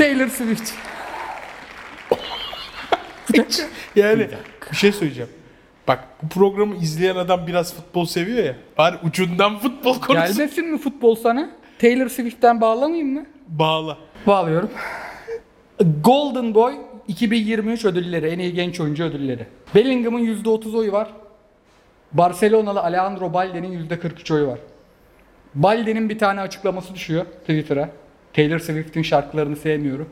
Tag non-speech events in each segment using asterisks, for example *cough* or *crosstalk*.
Taylor Swift. *laughs* Yani bir şey söyleyeceğim. Bak bu programı izleyen adam biraz futbol seviyor ya. Bari ucundan futbol konusu Gelmesin mi futbol sana? Taylor Swift'ten bağlamayayım mı? bağla. Bağlıyorum. Golden Boy 2023 ödülleri, en iyi genç oyuncu ödülleri. Bellingham'ın %30 oyu var. Barcelonalı Alejandro Balde'nin %43 oyu var. Balde'nin bir tane açıklaması düşüyor Twitter'a. Taylor Swift'in şarkılarını sevmiyorum.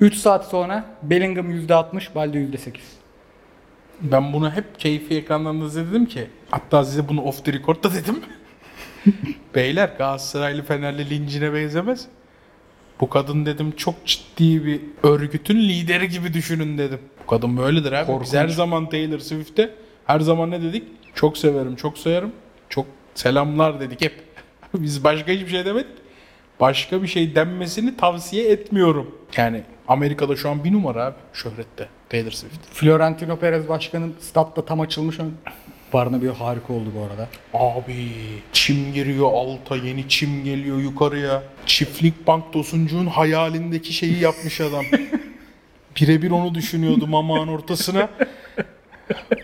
3 saat sonra Bellingham %60, Balde %8. Ben bunu hep keyfi ekranlarında izledim ki. Hatta size bunu off the record da dedim. *laughs* Beyler Galatasaraylı Fenerli lincine benzemez. Bu kadın dedim çok ciddi bir örgütün lideri gibi düşünün dedim. Bu kadın böyledir abi. Biz Korkunç. her zaman Taylor Swift'te her zaman ne dedik? Çok severim, çok sayarım. Çok selamlar dedik hep. *laughs* Biz başka hiçbir şey demedik. Başka bir şey denmesini tavsiye etmiyorum. Yani Amerika'da şu an bir numara abi şöhrette Taylor Swift. Florentino Perez başkanın statta tam açılmış. Barnaby harika oldu bu arada. Abi çim giriyor alta yeni çim geliyor yukarıya. Çiftlik bank tosuncuğun hayalindeki şeyi yapmış adam. *laughs* Birebir onu düşünüyordum amağın ortasına.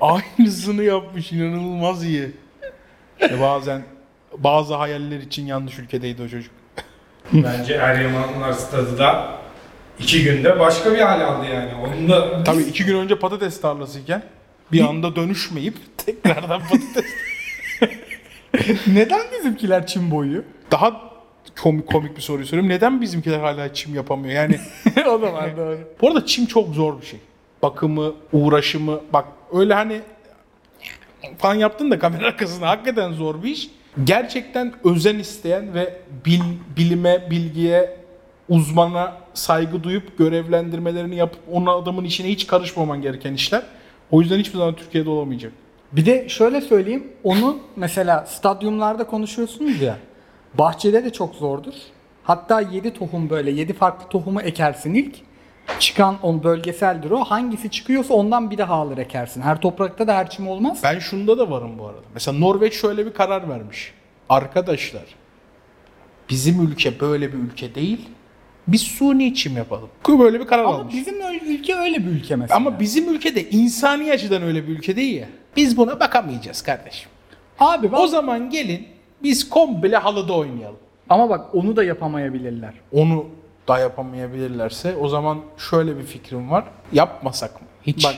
Aynısını yapmış inanılmaz iyi. İşte bazen bazı hayaller için yanlış ülkedeydi o çocuk. Bence Eryamanlar stadı da iki günde başka bir hal aldı yani. Onun da Tabii iki gün önce patates tarlasıyken bir anda dönüşmeyip *laughs* tekrardan patates. *laughs* Neden bizimkiler çim boyuyor? Daha komik, komik bir soruyu soruyorum. Neden bizimkiler hala çim yapamıyor? Yani *laughs* o da var doğru. Bu arada çim çok zor bir şey. Bakımı, uğraşımı. Bak öyle hani falan yaptın da kamera arkasında hakikaten zor bir iş. Gerçekten özen isteyen ve bil, bilime, bilgiye, uzmana saygı duyup görevlendirmelerini yapıp onun adamın işine hiç karışmaman gereken işler. O yüzden hiçbir zaman Türkiye'de olamayacak. Bir de şöyle söyleyeyim. Onu mesela stadyumlarda konuşuyorsunuz ya. Bahçede de çok zordur. Hatta 7 tohum böyle 7 farklı tohumu ekersin ilk. Çıkan on bölgeseldir o. Hangisi çıkıyorsa ondan bir daha alır ekersin. Her toprakta da her çim olmaz. Ben şunda da varım bu arada. Mesela Norveç şöyle bir karar vermiş. Arkadaşlar bizim ülke böyle bir ülke değil. Biz suni çim yapalım. Böyle bir karar Ama almış. bizim ülke öyle bir ülke mesela. Ama bizim ülkede insani açıdan öyle bir ülke değil ya. Biz buna bakamayacağız kardeşim. Abi bak- O zaman gelin biz komple halıda oynayalım. ama bak onu da yapamayabilirler. Onu da yapamayabilirlerse o zaman şöyle bir fikrim var. Yapmasak mı? Hiç. Bak.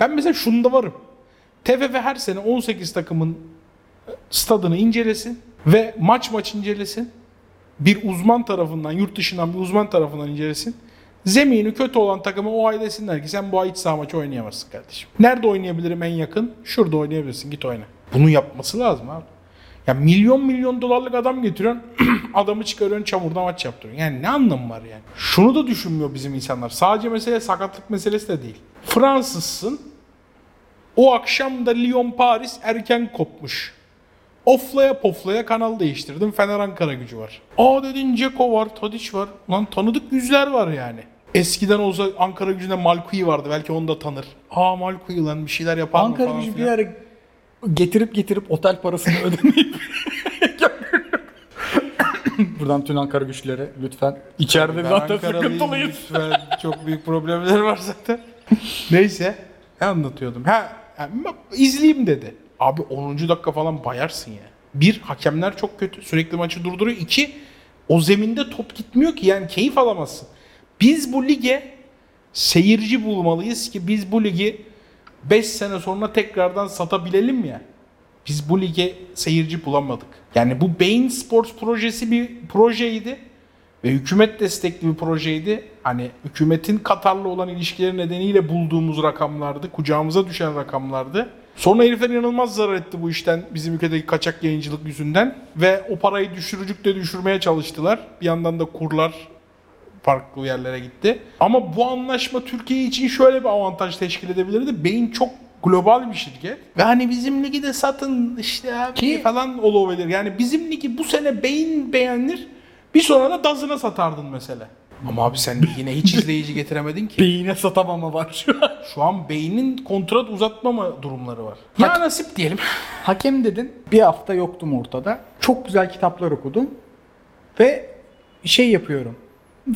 Ben mesela şunda varım. TFF her sene 18 takımın stadını incelesin ve maç maç incelesin. Bir uzman tarafından, yurt dışından bir uzman tarafından incelesin. Zemini kötü olan takıma o ay desinler ki sen bu ay iç saha maçı oynayamazsın kardeşim. Nerede oynayabilirim en yakın? Şurada oynayabilirsin git oyna. Bunu yapması lazım abi. Ya milyon milyon dolarlık adam getiriyorsun, *clears throat* adamı çıkarıyorsun çamurda maç yaptırıyorsun. Yani ne anlamı var yani? Şunu da düşünmüyor bizim insanlar. Sadece mesele sakatlık meselesi de değil. Fransızsın, o akşam da Lyon Paris erken kopmuş. Oflaya poflaya kanal değiştirdim. Fener Ankara gücü var. Aa dedin Ceko var, Tadiç var. Lan tanıdık yüzler var yani. Eskiden olsa Ankara gücünde Malkuyi vardı. Belki onu da tanır. Aa Malkuyi lan bir şeyler yapar mı Ankara falan gücü bir filan. ara getirip getirip otel parasını *laughs* ödemeyip *laughs* Buradan tüm Ankara güçleri lütfen. İçeride Ben zaten Ankaralıyım, sıkıntılıyız. lütfen. Çok büyük problemler var zaten. Neyse. Ne anlatıyordum? Ha, ha, izleyeyim dedi. Abi 10. dakika falan bayarsın ya. Bir, hakemler çok kötü. Sürekli maçı durduruyor. İki, o zeminde top gitmiyor ki. Yani keyif alamazsın. Biz bu lige seyirci bulmalıyız ki biz bu ligi 5 sene sonra tekrardan satabilelim ya. Biz bu lige seyirci bulamadık. Yani bu Bein Sports projesi bir projeydi ve hükümet destekli bir projeydi. Hani hükümetin Katar'la olan ilişkileri nedeniyle bulduğumuz rakamlardı. Kucağımıza düşen rakamlardı. Sonra herifler inanılmaz zarar etti bu işten bizim ülkedeki kaçak yayıncılık yüzünden. Ve o parayı düşürücük de düşürmeye çalıştılar. Bir yandan da kurlar farklı yerlere gitti. Ama bu anlaşma Türkiye için şöyle bir avantaj teşkil edebilirdi. Beyin çok global bir şirket. Ve hani bizim ligi de satın işte abi Ki- falan olabilir. Yani bizim ligi bu sene beyin beğenir. Bir sonra da dazına satardın mesela. Ama abi sen yine hiç izleyici getiremedin ki. *laughs* Beyine satamama var şu an. Şu an beynin kontrat uzatmama durumları var. Ya nasip diyelim. *laughs* Hakem dedin. Bir hafta yoktum ortada. Çok güzel kitaplar okudum. Ve şey yapıyorum.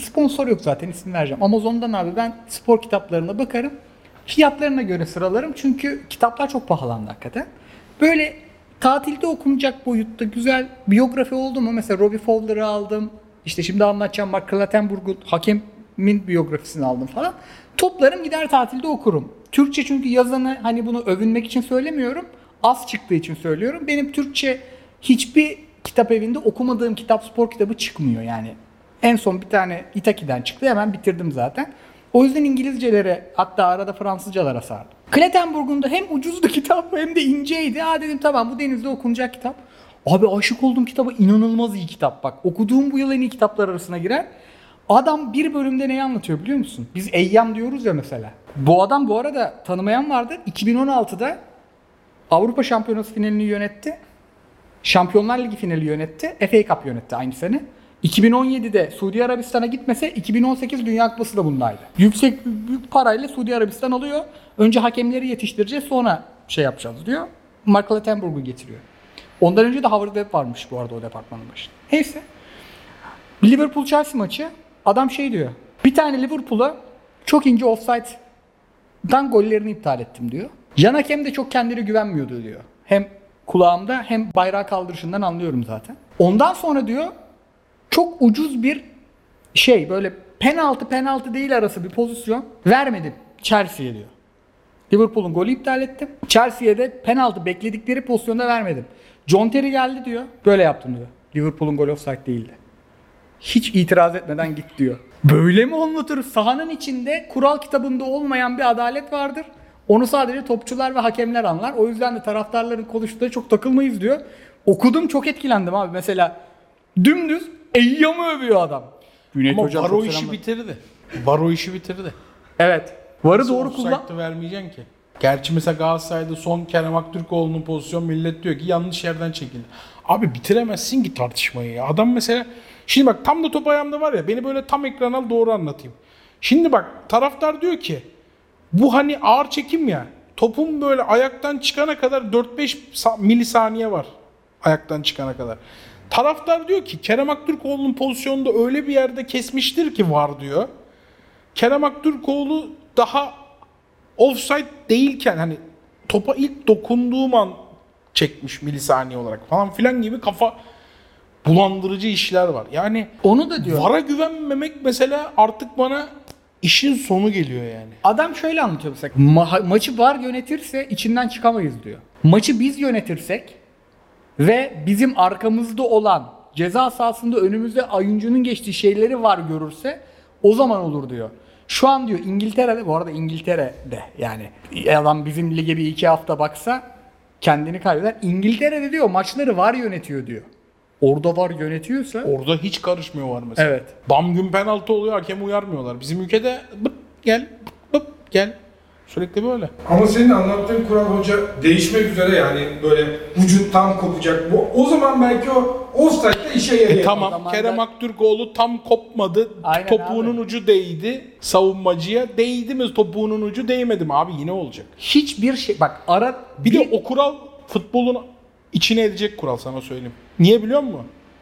Sponsor yok zaten isim vereceğim. Amazon'dan abi ben spor kitaplarına bakarım. Fiyatlarına göre sıralarım. Çünkü kitaplar çok pahalandı hakikaten. Böyle tatilde okunacak boyutta güzel biyografi oldu mu? Mesela Robbie Fowler'ı aldım. İşte şimdi anlatacağım Mark Clattenburg'un hakemin biyografisini aldım falan. Toplarım gider tatilde okurum. Türkçe çünkü yazanı hani bunu övünmek için söylemiyorum. Az çıktığı için söylüyorum. Benim Türkçe hiçbir kitap evinde okumadığım kitap spor kitabı çıkmıyor yani. En son bir tane Itaki'den çıktı hemen bitirdim zaten. O yüzden İngilizcelere hatta arada Fransızcalara sardım. Klettenburg'un da hem ucuzdu *laughs* kitap hem de inceydi. Ha dedim tamam bu denizde okunacak kitap. Abi aşık olduğum kitaba inanılmaz iyi kitap bak. Okuduğum bu yıl en iyi kitaplar arasına girer. Adam bir bölümde neyi anlatıyor biliyor musun? Biz Eyyam diyoruz ya mesela. Bu adam bu arada tanımayan vardır. 2016'da Avrupa Şampiyonası finalini yönetti. Şampiyonlar Ligi finali yönetti. FA Cup yönetti aynı sene. 2017'de Suudi Arabistan'a gitmese 2018 Dünya Kupası da bundaydı. Yüksek büyük parayla Suudi Arabistan alıyor. Önce hakemleri yetiştireceğiz sonra şey yapacağız diyor. Mark Clattenburg'u getiriyor. Ondan önce de Howard Webb varmış bu arada o departmanın başında. Neyse. Liverpool Chelsea maçı adam şey diyor. Bir tane Liverpool'a çok ince offside'dan gollerini iptal ettim diyor. Yan hakem de çok kendine güvenmiyordu diyor. Hem kulağımda hem bayrağı kaldırışından anlıyorum zaten. Ondan sonra diyor çok ucuz bir şey böyle penaltı penaltı değil arası bir pozisyon vermedim Chelsea'ye diyor. Liverpool'un golü iptal ettim. Chelsea'ye de penaltı bekledikleri pozisyonda vermedim. John Terry geldi diyor. Böyle yaptım diyor. Liverpool'un golü offside değildi. Hiç itiraz etmeden git diyor. Böyle mi anlatır? Sahanın içinde kural kitabında olmayan bir adalet vardır. Onu sadece topçular ve hakemler anlar. O yüzden de taraftarların konuştuğuna çok takılmayız diyor. Okudum çok etkilendim abi. Mesela dümdüz Eyyam'ı övüyor adam. Cüneyt Ama Hocam var o çok işi selamlar. bitirdi. Var o işi bitirdi. Evet. Varı doğru Offside'ı kullan. vermeyeceksin ki. Gerçi mesela Galatasaray'da son Kerem Aktürkoğlu'nun pozisyon millet diyor ki yanlış yerden çekildi. Abi bitiremezsin ki tartışmayı ya. Adam mesela şimdi bak tam da top ayağımda var ya beni böyle tam ekran al doğru anlatayım. Şimdi bak taraftar diyor ki bu hani ağır çekim ya. Topun böyle ayaktan çıkana kadar 4-5 sa- milisaniye var. Ayaktan çıkana kadar. Taraftar diyor ki Kerem Aktürkoğlu'nun pozisyonunda öyle bir yerde kesmiştir ki var diyor. Kerem Aktürkoğlu daha offside değilken hani topa ilk dokunduğum an çekmiş milisaniye olarak falan filan gibi kafa bulandırıcı işler var. Yani Onu da diyor. VAR'a güvenmemek mesela artık bana işin sonu geliyor yani. Adam şöyle anlatıyor mesela. Ma- maçı var yönetirse içinden çıkamayız diyor. Maçı biz yönetirsek ve bizim arkamızda olan ceza sahasında önümüzde oyuncunun geçtiği şeyleri var görürse o zaman olur diyor. Şu an diyor İngiltere'de bu arada İngiltere'de yani adam bizim lige bir iki hafta baksa kendini kaybeder. İngiltere'de diyor maçları var yönetiyor diyor. Orada var yönetiyorsa Orada hiç karışmıyor var mesela. Evet. Bam gün penaltı oluyor hakem uyarmıyorlar. Bizim ülkede bıp gel bıp gel. Sürekli böyle. Ama senin anlattığın kural hoca değişmek üzere yani böyle vücut tam kopacak. Bu, o zaman belki o offside'da işe yarayacak. E tamam zaman Kerem da- Aktürkoğlu tam kopmadı. Aynen topuğunun abi. ucu değdi savunmacıya. Değdi mi topuğunun ucu değmedi mi abi yine olacak. hiçbir şey bak ara Bir de o kural futbolun içine edecek kural sana söyleyeyim. Niye biliyor musun?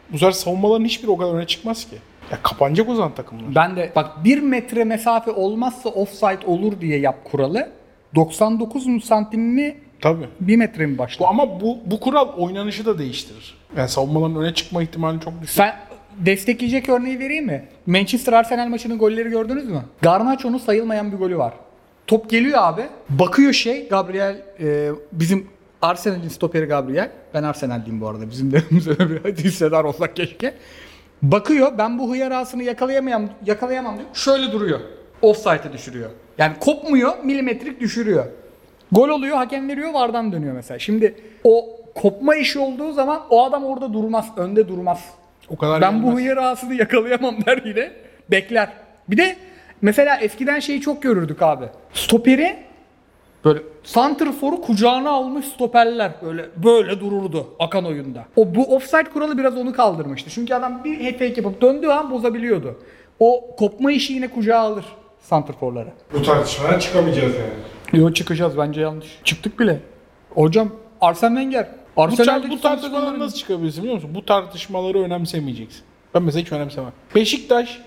Bu sefer savunmaların hiçbiri o kadar öne çıkmaz ki. Ya kapanacak o zaman takımlar. Ben de bak bir metre mesafe olmazsa offside olur diye yap kuralı. 99 santim mi Tabii. 1 metre mi Bu başla? ama bu bu kural oynanışı da değiştirir. Yani savunmaların öne çıkma ihtimali çok düşük. Sen destekleyecek örneği vereyim mi? Manchester Arsenal maçının golleri gördünüz mü? Garnacho'nun sayılmayan bir golü var. Top geliyor abi. Bakıyor şey Gabriel e, bizim Arsenal'in stoperi Gabriel. Ben Arsenal'liyim bu arada. Bizim de *laughs* bir hissedar olsak keşke. Bakıyor ben bu hıyarasını yakalayamam, yakalayamam diyor. Şöyle duruyor. Offside'e düşürüyor. Yani kopmuyor milimetrik düşürüyor. Gol oluyor hakem veriyor vardan dönüyor mesela. Şimdi o kopma işi olduğu zaman o adam orada durmaz. Önde durmaz. O kadar Ben bu gelmez. hıyar ağasını yakalayamam der yine. Bekler. Bir de mesela eskiden şeyi çok görürdük abi. Stoperi böyle santrforu kucağına almış stoperler böyle böyle dururdu akan oyunda. O bu offside kuralı biraz onu kaldırmıştı. Çünkü adam bir fake yapıp döndüğü an bozabiliyordu. O kopma işi yine kucağa alır santrforları. Bu tartışmadan çıkamayacağız yani. Yo çıkacağız bence yanlış. Çıktık bile. Hocam Arsene Wenger. Bu, Arsenal'deki bu tartışmaları sezonların- nasıl çıkabilirsin biliyor musun? Bu tartışmaları önemsemeyeceksin. Ben mesela hiç önemsemem. Beşiktaş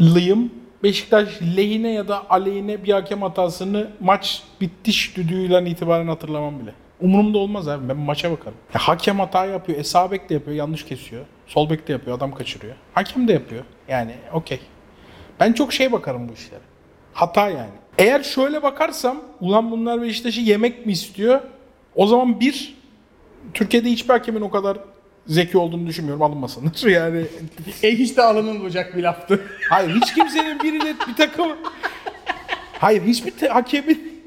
lıyım. Beşiktaş lehine ya da aleyhine bir hakem hatasını maç bitiş düdüğüyle itibaren hatırlamam bile. Umurumda olmaz abi. Ben maça bakarım. Ya hakem hata yapıyor. E sağ bek de yapıyor. Yanlış kesiyor. Sol bek de yapıyor. Adam kaçırıyor. Hakem de yapıyor. Yani okey. Ben çok şey bakarım bu işlere. Hata yani. Eğer şöyle bakarsam ulan bunlar Beşiktaş'ı yemek mi istiyor? O zaman bir Türkiye'de hiçbir hakemin o kadar zeki olduğunu düşünmüyorum. Alınmasındır. *laughs* Yani E hiç de alınılmayacak bir laftı. Hayır hiç kimsenin birine bir takım Hayır hiçbir te- hakemin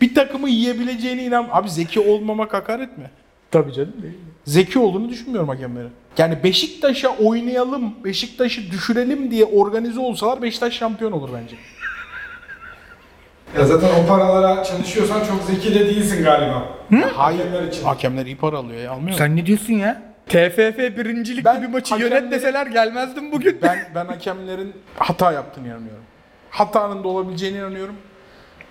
bir takımı yiyebileceğine inan. Abi zeki olmamak hakaret mi? Tabii canım. değil mi? Zeki olduğunu düşünmüyorum hakemlerin. Yani Beşiktaş'a oynayalım, Beşiktaş'ı düşürelim diye organize olsalar Beşiktaş şampiyon olur bence. Ya zaten o paralara çalışıyorsan çok zeki de değilsin galiba. Hayır. Hakemler için. Hakemler iyi para alıyor ya almıyor mu? Sen ne diyorsun ya? TFF birincilik Ben bir maçı hakemleri- yönet deseler gelmezdim bugün. Ben ben hakemlerin hata yaptığını inanıyorum. Hatanın da olabileceğine inanıyorum.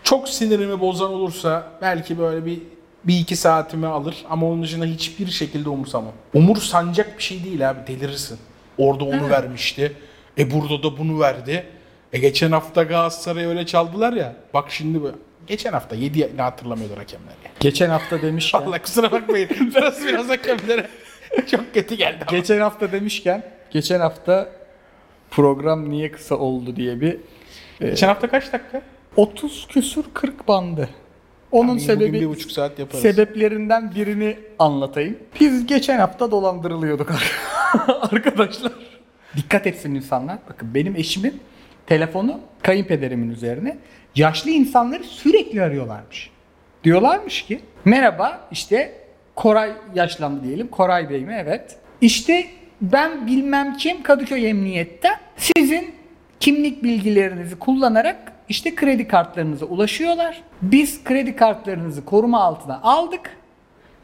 Çok sinirimi bozan olursa belki böyle bir bir iki saatimi alır ama onun dışında hiçbir şekilde umursamam. Umursanacak bir şey değil abi delirirsin. Orada onu vermişti. E burada da bunu verdi. E geçen hafta Galatasaray'ı öyle çaldılar ya. Bak şimdi bu. Geçen hafta 7 ne hatırlamıyorlar hakemler ya. Geçen hafta demişken. *laughs* Allah kusura bakmayın. *laughs* Biraz biraz hakemlere *laughs* çok kötü geldi. ama. geçen hafta demişken. Geçen hafta program niye kısa oldu diye bir Geçen hafta kaç dakika? 30 küsür 40 bandı. Onun Bugün sebebi bir buçuk saat yaparız. sebeplerinden birini anlatayım. Biz geçen hafta dolandırılıyorduk *laughs* arkadaşlar. Dikkat etsin insanlar. Bakın benim eşimin telefonu kayınpederimin üzerine. Yaşlı insanları sürekli arıyorlarmış. Diyorlarmış ki merhaba işte Koray yaşlandı diyelim. Koray Bey mi? Evet. İşte ben bilmem kim Kadıköy Emniyet'te sizin kimlik bilgilerinizi kullanarak işte kredi kartlarınıza ulaşıyorlar. Biz kredi kartlarınızı koruma altına aldık.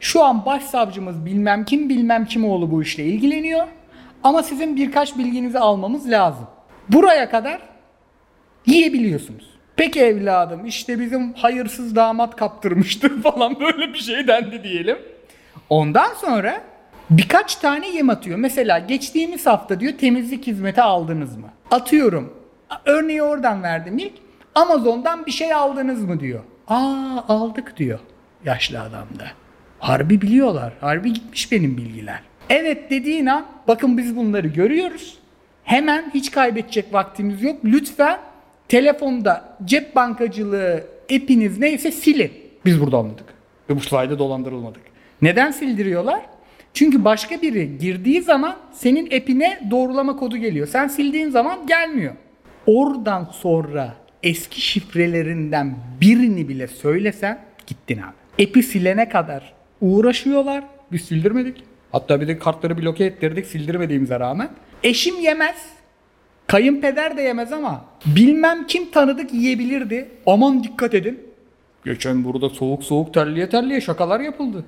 Şu an başsavcımız bilmem kim bilmem kim oğlu bu işle ilgileniyor. Ama sizin birkaç bilginizi almamız lazım. Buraya kadar yiyebiliyorsunuz. Peki evladım işte bizim hayırsız damat kaptırmıştı *laughs* falan böyle bir şey dendi diyelim. Ondan sonra birkaç tane yem atıyor. Mesela geçtiğimiz hafta diyor temizlik hizmeti aldınız mı? Atıyorum. Örneği oradan verdim ilk. Amazon'dan bir şey aldınız mı diyor. Aa aldık diyor yaşlı adam da. Harbi biliyorlar. Harbi gitmiş benim bilgiler. Evet dediğin an bakın biz bunları görüyoruz. Hemen hiç kaybedecek vaktimiz yok. Lütfen telefonda cep bankacılığı app'iniz neyse silin. Biz burada anladık. Ve bu sayede dolandırılmadık. Neden sildiriyorlar? Çünkü başka biri girdiği zaman senin app'ine doğrulama kodu geliyor. Sen sildiğin zaman gelmiyor. Oradan sonra eski şifrelerinden birini bile söylesen gittin abi. App'i silene kadar uğraşıyorlar. Biz sildirmedik. Hatta bir de kartları bloke ettirdik sildirmediğimize rağmen. Eşim yemez. Kayınpeder de yemez ama bilmem kim tanıdık yiyebilirdi. Aman dikkat edin. Geçen burada soğuk soğuk terliye terliye şakalar yapıldı.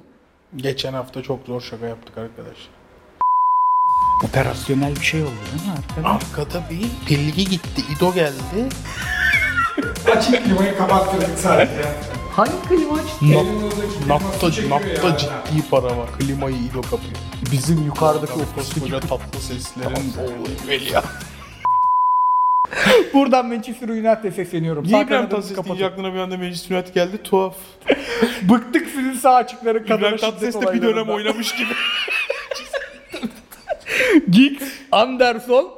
Geçen hafta çok zor şaka yaptık arkadaş. Operasyonel bir şey oldu değil mi arkadaş? Arkada bir bilgi gitti. İdo geldi. *laughs* Açık klimayı kapattırdık sadece. Hangi klima? Elinizdeki klima Napta, napta yani. ciddi para var. Klimayı İdo kapıyor. Bizim yukarıdaki o Koskoca tatlı seslerin oğlu Velia. *laughs* Buradan Manchester United'e sesleniyorum. Niye Sağ İbrahim Tatlıses deyince aklına bir anda Manchester United geldi? Tuhaf. *laughs* Bıktık sizin sağ açıkları kadar İbrahim Tatlıses de bir dönem oynamış gibi. *laughs* Giggs, Anderson.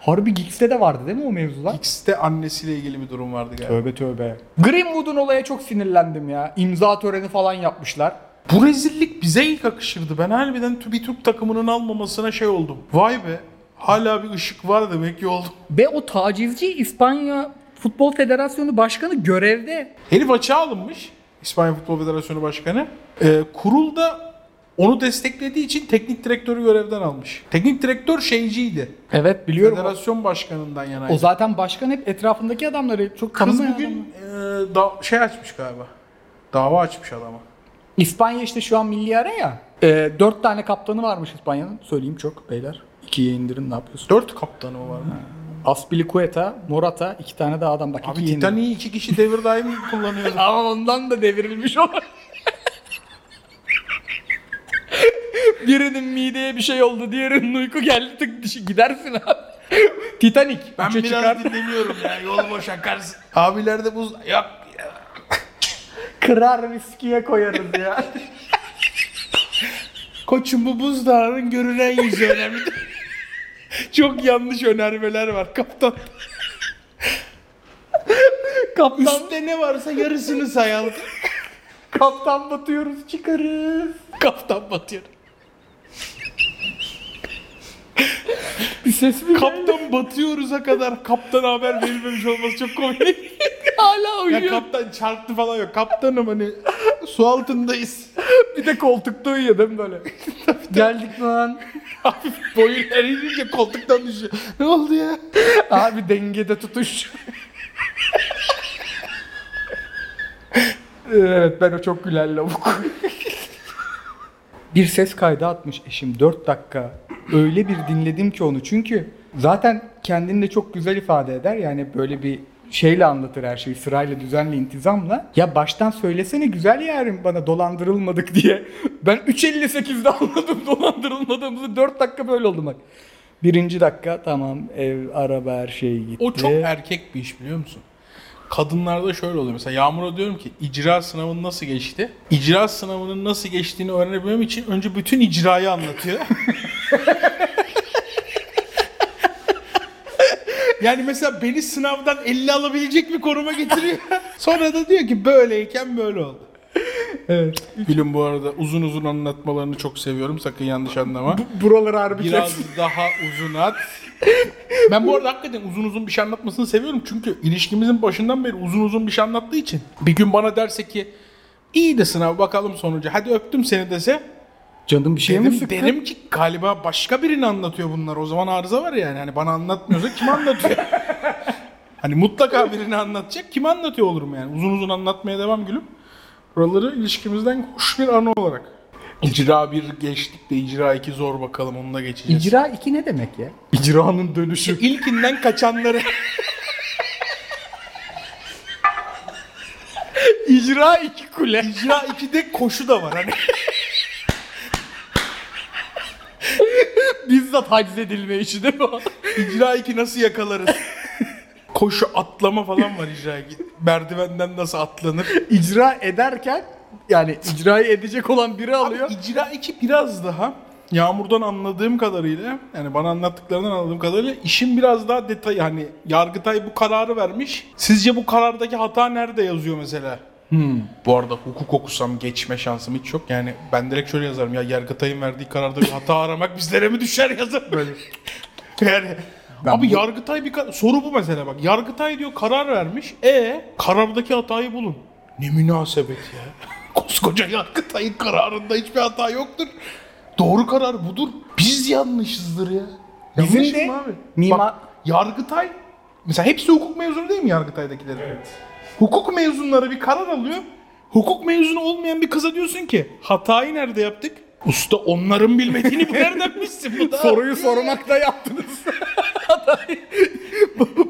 Harbi Giggs'te de vardı değil mi o mevzular? X'te annesiyle ilgili bir durum vardı galiba. Tövbe tövbe. Greenwood'un olaya çok sinirlendim ya. İmza töreni falan yapmışlar. Bu rezillik bize ilk akışırdı. Ben harbiden bir Türk takımının almamasına şey oldum. Vay be. Hala bir ışık var demek ki oldu. Ve o tacizci İspanya Futbol Federasyonu Başkanı görevde. Herif açığa alınmış. İspanya Futbol Federasyonu Başkanı. Ee, kurulda onu desteklediği için teknik direktörü görevden almış. Teknik direktör şeyciydi. Evet biliyorum. Federasyon başkanından yanaydı. O zaten başkan hep etrafındaki adamları çok Kız tanımayan bugün e, da, şey açmış galiba. Dava açmış adama. İspanya işte şu an milli ara ya. Ee, dört tane kaptanı varmış İspanya'nın. Söyleyeyim çok beyler. İkiye indirin ne yapıyorsun? Dört kaptanı mı var? Aspilicueta, Morata, iki tane daha adam bak Abi ikiye indirin. Titanic'i iki kişi devir daim kullanıyordu. *laughs* Ama ondan da devrilmiş olan. *laughs* Birinin mideye bir şey oldu, diğerinin uyku geldi tık dişi gidersin abi. *laughs* Titanic. Ben Üçe biraz çıkar. dinlemiyorum ya. Yol boş akarsın. Abilerde buz... Yok ya. Kırar viskiye koyarız ya. Koçum bu buzdağının görünen yüzü önemli. Çok yanlış önermeler var kaptan. Kaptan, Üstte ne varsa yarısını sayalım. kaptan batıyoruz çıkarız. Kaptan batıyor. Bir ses mi geldi? Kaptan batıyoruz'a kadar kaptan haber verilmemiş olması çok komik. *laughs* Hala uyuyor. ya kaptan çarptı falan yok. Kaptanım hani su altındayız. Bir de koltukta uyuyor değil mi böyle? *laughs* Geldik lan. Hafif boyun erilince koltuktan düşüyor. Ne oldu ya? Abi dengede tutuş. evet ben o çok gülen lavuk. bir ses kaydı atmış eşim 4 dakika. Öyle bir dinledim ki onu çünkü zaten kendini de çok güzel ifade eder. Yani böyle bir şeyle anlatır her şeyi sırayla düzenli intizamla. Ya baştan söylesene güzel yarim bana dolandırılmadık diye. Ben 3.58'de anladım dolandırılmadığımızı 4 dakika böyle oldu bak. Birinci dakika tamam ev, araba her şey gitti. O çok erkek bir iş biliyor musun? Kadınlarda şöyle oluyor. Mesela Yağmur'a diyorum ki icra sınavın nasıl geçti? İcra sınavının nasıl geçtiğini öğrenebilmem için önce bütün icrayı anlatıyor. *laughs* yani mesela beni sınavdan 50 alabilecek bir konuma getiriyor. Sonra da diyor ki böyleyken böyle oldu. *laughs* Evet. Gülüm bu arada uzun uzun anlatmalarını çok seviyorum. Sakın yanlış anlama. Buraları harbi Biraz kes. *laughs* daha uzun at. Ben bu arada hakikaten uzun uzun bir şey anlatmasını seviyorum. Çünkü ilişkimizin başından beri uzun uzun bir şey anlattığı için. Bir gün bana derse ki iyi de sınav bakalım sonucu. Hadi öptüm seni dese. Canım bir şey mi Derim, derim ki galiba başka birini anlatıyor bunlar. O zaman arıza var yani. Hani bana anlatmıyorsa kim anlatıyor? *laughs* hani mutlaka birini anlatacak. Kim anlatıyor olurum yani. Uzun uzun anlatmaya devam gülüm. Buraları ilişkimizden hoş bir anı olarak. İcra bir geçtik de icra iki zor bakalım onu da geçeceğiz. İcra 2 ne demek ya? İcranın dönüşü. İlkinden kaçanları İcra 2 kule. icra 2'de koşu da var hani. Bizzat haczedilme işi değil mi o? İcra 2 nasıl yakalarız? Koşu atlama falan var icra 2. Merdivenden nasıl atlanır? İcra ederken yani icrayı edecek olan biri alıyor. Abi icra 2 biraz daha Yağmur'dan anladığım kadarıyla yani bana anlattıklarından anladığım kadarıyla işin biraz daha detayı hani Yargıtay bu kararı vermiş. Sizce bu karardaki hata nerede yazıyor mesela? Bu arada hukuk okusam geçme şansım hiç yok. Yani ben direkt şöyle yazarım ya Yargıtay'ın verdiği kararda bir hata aramak bizlere mi düşer yazar böyle. *laughs* Yani Ben abi bu- Yargıtay bir soru bu mesela bak. Yargıtay diyor karar vermiş. E karardaki hatayı bulun. Ne münasebet ya. *laughs* Koskoca Yargıtay'ın kararında hiçbir hata yoktur. Doğru karar budur. Biz yanlışızdır ya. Bizim Yanlış de abi? mimar- Bak, Yargıtay mesela hepsi hukuk mezunu değil mi Yargıtay'dakilerin? Evet. Hukuk mezunları bir karar alıyor. Hukuk mezunu olmayan bir kıza diyorsun ki hatayı nerede yaptık? Usta onların bilmediğini *laughs* bu nereden bilsin bu da? Soruyu sormakta yaptınız. *laughs*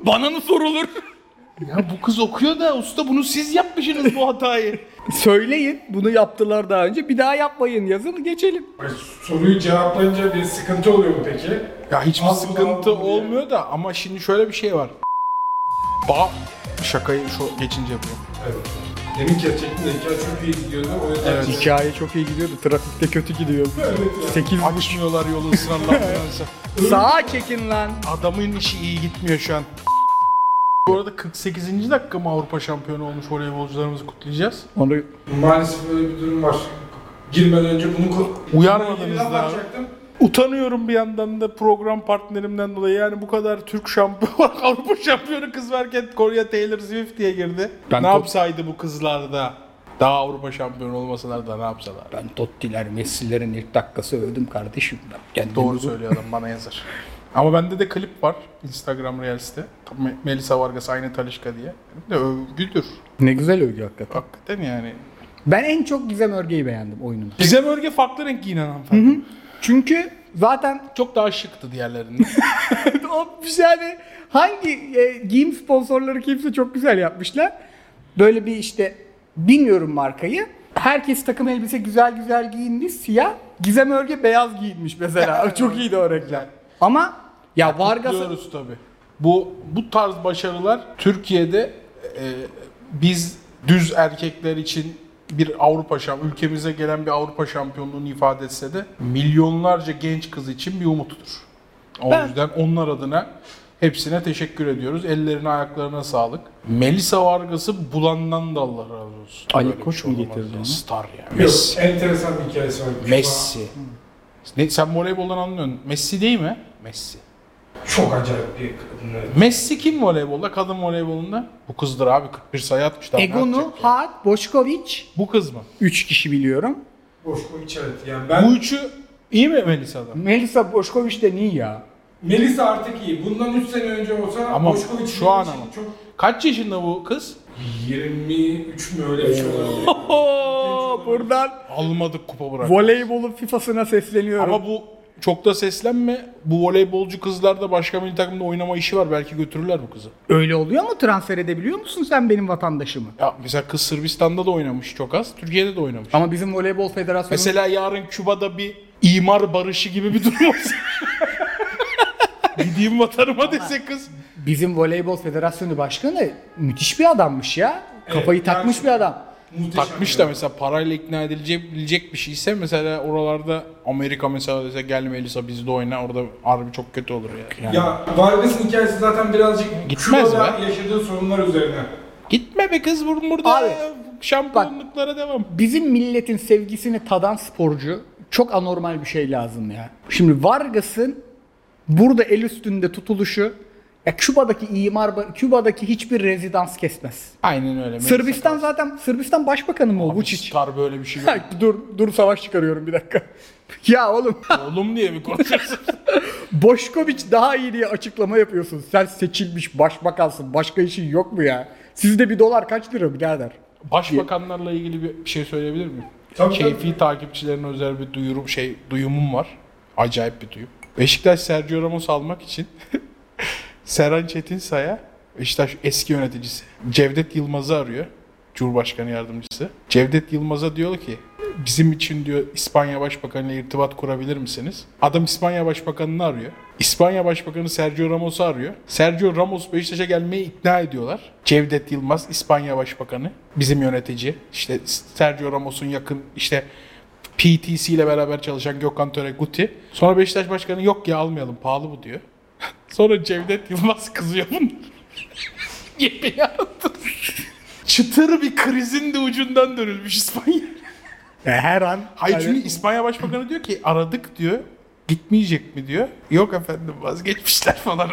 Bana mı sorulur? Ya bu kız okuyor da usta bunu siz yapmışsınız bu hatayı. Söyleyin bunu yaptılar daha önce bir daha yapmayın yazın geçelim. Ay, Soruyu cevaplayınca bir sıkıntı oluyor mu peki? Ya hiçbir Allah sıkıntı Allah olmuyor da ama şimdi şöyle bir şey var. Ba şakayı şu geçince yapıyorum. Evet. Demin de hikaye çok iyi gidiyordu. O yüzden Evet. Hikaye çok iyi gidiyordu. Trafikte kötü ya. 8 Açmıyorlar yolu ısrarlanmıyorsa. *laughs* Sağa çekin lan. Adamın işi iyi gitmiyor şu an. Bu arada 48. dakika mı Avrupa şampiyonu olmuş voleybolcularımızı kutlayacağız? Onu Maalesef böyle bir durum var. Girmeden önce bunu ko- Uyarmadınız daha. yapacaktım. Utanıyorum bir yandan da program partnerimden dolayı. Yani bu kadar Türk şampiyon, *laughs* Avrupa şampiyonu kız varken Korea Taylor Swift diye girdi. Ben ne top- yapsaydı bu kızlar da? Daha Avrupa şampiyonu olmasalar da ne yapsalar? ben Totti'ler, Messi'lerin ilk dakikası övdüm kardeşim. Ben Doğru söylüyor adam bana yazar. Ama bende de klip var Instagram Reels'te. Me- Melisa Vargas aynı Talişka diye. De övgüdür. Ne güzel övgü hakikaten. Hakikaten yani. Ben en çok Gizem Örge'yi beğendim oyununda. Gizem Örge farklı renk giyinen hanımefendi. Çünkü zaten Çok daha şıktı diğerlerinden. *laughs* o yani hangi e, giyim sponsorları kimse çok güzel yapmışlar. Böyle bir işte bilmiyorum markayı. Herkes takım elbise güzel güzel giyinmiş siyah. Gizem Örge beyaz giyinmiş mesela. *laughs* çok iyiydi o reklam. Ama ya Vargas'ın Kutluyoruz tabii. Bu bu tarz başarılar Türkiye'de e, biz düz erkekler için bir Avrupa şamp ülkemize gelen bir Avrupa şampiyonluğunu ifade etse de milyonlarca genç kız için bir umuttur. O Ben- yüzden onlar adına hepsine teşekkür ediyoruz. Ellerine ayaklarına sağlık. Melisa Vargas'ı bulandan da Allah razı olsun. Ali Böyle Koç şey mu olamaz getirdi onu? Star ya. Yok, Messi. enteresan bir hikayesi var. Messi. Ne, sen voleyboldan anlıyorsun. Messi değil mi? Messi. Çok acayip bir. Messi kim voleybolda? Kadın voleybolunda? Bu kızdır abi. 41 sayı atmış. Daha ne Egonu? Haat, Boşkovic. Bu kız mı? 3 kişi biliyorum. Boşkoviç evet. Yani ben Bu üçü iyi mi Melisa'dan? Melisa Boşkovic de iyi ya. Melisa artık iyi. Bundan 3 sene önce olsa Ama Boşkoviç şu an için ama. çok Kaç yaşında bu kız? 23 mü öyle bir şey olabilir. Oo, buradan Almadık kupa bırak. voleybolun FIFA'sına sesleniyorum. Ama bu çok da seslenme. Bu voleybolcu kızlar da başka milli takımda oynama işi var. Belki götürürler bu kızı. Öyle oluyor mu? Transfer edebiliyor musun sen benim vatandaşımı? Ya mesela kız Sırbistan'da da oynamış çok az. Türkiye'de de oynamış. Ama bizim voleybol federasyonu... Mesela yarın Küba'da bir imar barışı gibi bir durum olsa. *laughs* Gideyim vatanıma dese kız. Bizim voleybol federasyonu başkanı müthiş bir adammış ya. Kafayı Evet, takmış bir adam. Muhteşem Takmış da mesela parayla ikna edilecek bir şeyse mesela oralarda Amerika mesela dese gel Melisa bizde oyna orada harbi çok kötü olur ya. Ya Vargas'ın hikayesi zaten birazcık Gitmez şurada be. yaşadığı sorunlar üzerine. Gitme be kız bur- burada Abi, şampiyonluklara devam. Bizim milletin sevgisini tadan sporcu çok anormal bir şey lazım ya. Şimdi Vargas'ın burada el üstünde tutuluşu ya Küba'daki imar, Küba'daki hiçbir rezidans kesmez. Aynen öyle. Melisa Sırbistan kalsın. zaten Sırbistan başbakanı mı o Vučić? Star böyle bir şey yok. *laughs* dur dur savaş çıkarıyorum bir dakika. *laughs* ya oğlum *laughs* Oğlum diye bir konuşuyorsun. Boşkoviç daha iyi diye açıklama yapıyorsun. Sen seçilmiş başbakansın. Başka işin yok mu ya? Sizde bir dolar kaç lira birader? Başbakanlarla ilgili bir şey söyleyebilir miyim? Tabii, Keyfi takipçilerine özel bir duyurum şey duyumum var. Acayip bir duyum. Beşiktaş Sergio Ramos almak için Serhan Çetinsay'a Beşiktaş eski yöneticisi Cevdet Yılmaz'ı arıyor. Cumhurbaşkanı yardımcısı. Cevdet Yılmaz'a diyor ki bizim için diyor İspanya Başbakanı irtibat kurabilir misiniz? Adam İspanya Başbakanı'nı arıyor. İspanya Başbakanı Sergio Ramos'u arıyor. Sergio Ramos Beşiktaş'a gelmeyi ikna ediyorlar. Cevdet Yılmaz İspanya Başbakanı bizim yönetici. İşte Sergio Ramos'un yakın işte PTC ile beraber çalışan Gökhan Töre Guti. Sonra Beşiktaş Başkanı yok ya almayalım pahalı bu diyor. Sonra Cevdet Yılmaz kızıyor bunlar. *laughs* Yemin yarattı. Çıtır bir krizin de ucundan dönülmüş İspanya. E, her an. Hayır Yani- çünkü İspanya Başbakanı diyor ki aradık diyor. Gitmeyecek mi diyor. Yok efendim vazgeçmişler falan.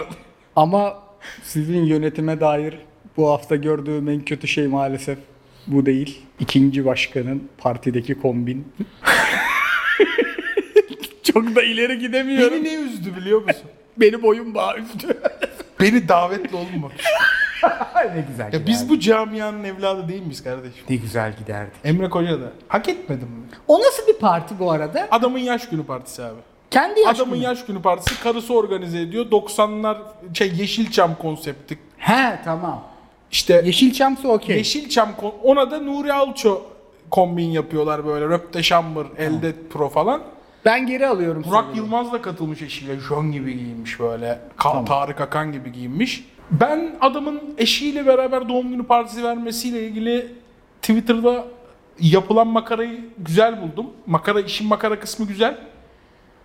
Ama sizin yönetime dair bu hafta gördüğüm en kötü şey maalesef bu değil. İkinci başkanın partideki kombin. *laughs* Çok da ileri gidemiyorum. Beni ne üzdü biliyor musun? Beni boyum bağ üstü. *laughs* Beni davetli olma. *laughs* ne güzel Ya biz bu camianın evladı değil miyiz kardeşim? Ne güzel giderdi. Emre Koca da. Hak etmedim mi? O nasıl bir parti bu arada? Adamın yaş günü partisi abi. Kendi yaş Adamın günü. yaş günü partisi karısı organize ediyor. 90'lar şey Yeşilçam konsepti. He tamam. İşte Yeşilçam'sa okey. Yeşilçam kon- ona da Nuri Alço kombin yapıyorlar böyle. Röpte Şambır, Elde Pro falan. Ben geri alıyorum. Burak söylediğimi. Yılmaz da katılmış eşiyle. Jön gibi giyinmiş böyle. Ka- Tarık Akan gibi giyinmiş. Ben adamın eşiyle beraber doğum günü partisi vermesiyle ilgili Twitter'da yapılan makarayı güzel buldum. Makara işin makara kısmı güzel.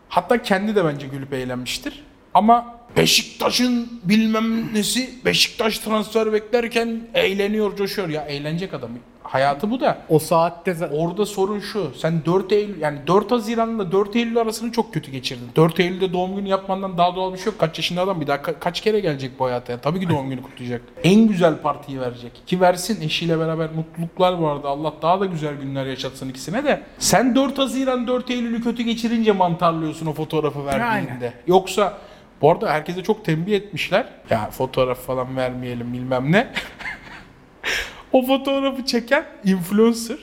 Hatta kendi de bence gülüp eğlenmiştir. Ama Beşiktaş'ın bilmem nesi Beşiktaş transfer beklerken eğleniyor, coşuyor. Ya eğlenecek adam. Hayatı bu da. O saatte za- Orada sorun şu. Sen 4 Eylül yani 4 Haziran'la 4 Eylül arasını çok kötü geçirdin. 4 Eylül'de doğum günü yapmandan daha doğal bir şey yok. Kaç yaşında adam bir daha ka- kaç kere gelecek bu hayata? ya? Tabii ki doğum günü kutlayacak. En güzel partiyi verecek. Ki versin eşiyle beraber mutluluklar vardı. Allah daha da güzel günler yaşatsın ikisine de. Sen 4 Haziran 4 Eylül'ü kötü geçirince mantarlıyorsun o fotoğrafı verdiğinde. Aynen. Yoksa bu arada herkese çok tembih etmişler. Ya fotoğraf falan vermeyelim bilmem ne. *laughs* O fotoğrafı çeken influencer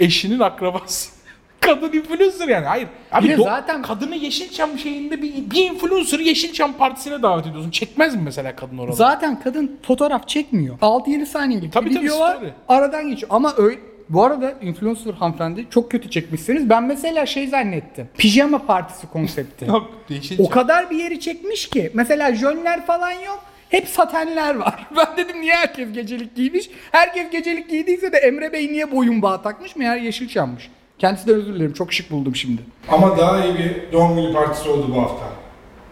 eşinin akrabası. *laughs* Kadın influencer yani. Hayır. Abi de do- zaten- kadını Yeşilçam şeyinde bir, bir influencer Yeşilçam partisine davet ediyorsun. Çekmez mi mesela kadın orada? Zaten kadın fotoğraf çekmiyor. 6-7 saniyelik Tabii, bir tabii, video var. story. Aradan geçiyor. Ama öyle bu arada influencer hanımefendi çok kötü çekmişsiniz. Ben mesela şey zannettim. Pijama partisi konsepti. *laughs* Yok Yeşilçam. o kadar bir yeri çekmiş ki. Mesela jönler falan yok. Hep satenler var. *laughs* Ben dedim niye herkes gecelik giymiş? Herkes gecelik giydiyse de Emre Bey niye boyun bağı takmış? Meğer Yeşilçam'mış. Kendisinden özür dilerim. Çok şık buldum şimdi. Ama daha iyi bir doğum günü partisi oldu bu hafta.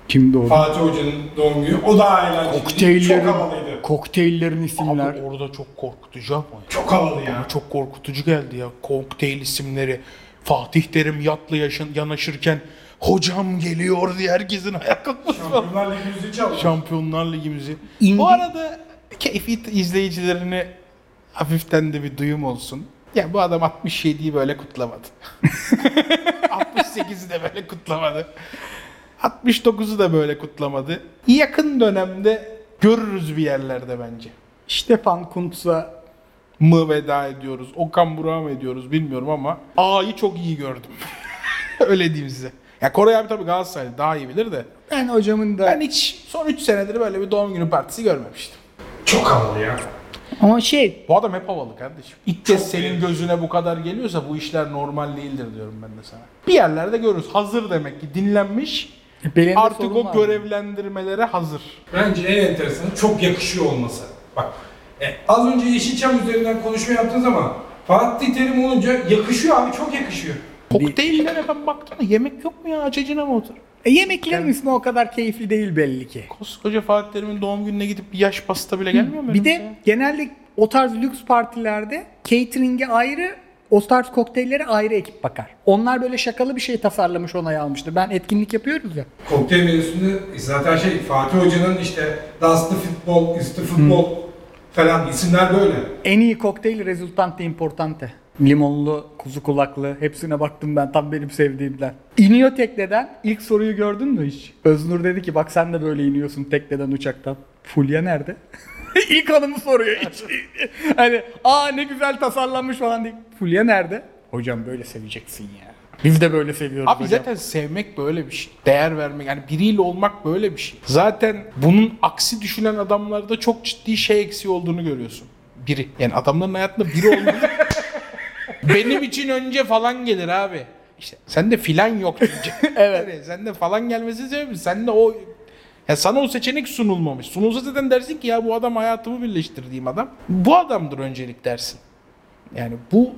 Kimdi o? Fatih Hoca'nın doğum günü. O daha eğlenceli. Kokteyllerin, Çok havalıydı. kokteyllerin isimler. Abi orada çok korkutucu ama. ya. Çok havalı ya. Çok korkutucu geldi ya. Kokteyl isimleri. Fatih Terim yatla yaşın, yanaşırken hocam geliyor diye herkesin ayağa kalkması. Şampiyonlar Ligi'mizi çaldı. Şampiyonlar Ligimizi. İndi- Bu arada keyfi izleyicilerine hafiften de bir duyum olsun. Ya bu adam 67'yi böyle kutlamadı. *laughs* 68'i de böyle kutlamadı. 69'u da böyle kutlamadı. Yakın dönemde görürüz bir yerlerde bence. Stefan Kuntz'a Mı veda ediyoruz, Okan Burak'a mı ediyoruz bilmiyorum ama A'yı çok iyi gördüm. *laughs* Öyle diyeyim size. Ya Koray abi tabii Galatasaraylı daha iyi bilir de. ben hocamın da... Ben hiç son 3 senedir böyle bir doğum günü partisi görmemiştim. Çok havalı ya. Ama şey Bu adam hep havalı kardeşim. İlk kez senin beğendim. gözüne bu kadar geliyorsa bu işler normal değildir diyorum ben de sana. Bir yerlerde görürüz. Hazır demek ki dinlenmiş. benim de Artık o görevlendirmelere hazır. Bence en enteresanı çok yakışıyor olması. Bak e, az önce Yeşilçam üzerinden konuşma yaptınız ama Fatih Terim olunca yakışıyor abi çok yakışıyor. Kokteyllere ben baktım da yemek yok mu ya? Acecine mi otur? E, yemeklerin ismi o kadar keyifli değil belli ki. Koskoca Fatih Terim'in doğum gününe gidip bir yaş pasta bile gelmiyor mu? Bir de genelde o tarz lüks partilerde catering'e ayrı o tarz kokteyllere ayrı ekip bakar. Onlar böyle şakalı bir şey tasarlamış onay almıştır. Ben etkinlik yapıyoruz ya. Kokteyl menüsünde zaten şey Fatih Hoca'nın işte Dust the Football, Is the Football falan isimler böyle. En iyi kokteyl resultante importante. Limonlu, kuzu kulaklı hepsine baktım ben tam benim sevdiğimden. İniyor tekneden ilk soruyu gördün mü hiç? Öznur dedi ki bak sen de böyle iniyorsun tekneden uçaktan. Fulya nerede? *laughs* ilk hanımı soruyor hiç. *laughs* hani aa ne güzel tasarlanmış falan diye. Fulya nerede? Hocam böyle seveceksin ya. Biz de böyle seviyoruz Abi hocam. zaten sevmek böyle bir şey. Değer vermek yani biriyle olmak böyle bir şey. Zaten bunun aksi düşünen adamlarda çok ciddi şey eksiği olduğunu görüyorsun. Biri. Yani adamların hayatında biri olmalı. *laughs* Benim için önce falan gelir abi. İşte sende filan yok çünkü. *laughs* evet. Yani sende falan gelmesi sebebi sende o ya sana o seçenek sunulmamış. Sunulsa zaten dersin ki ya bu adam hayatımı birleştirdiğim adam. Bu adamdır öncelik dersin. Yani bu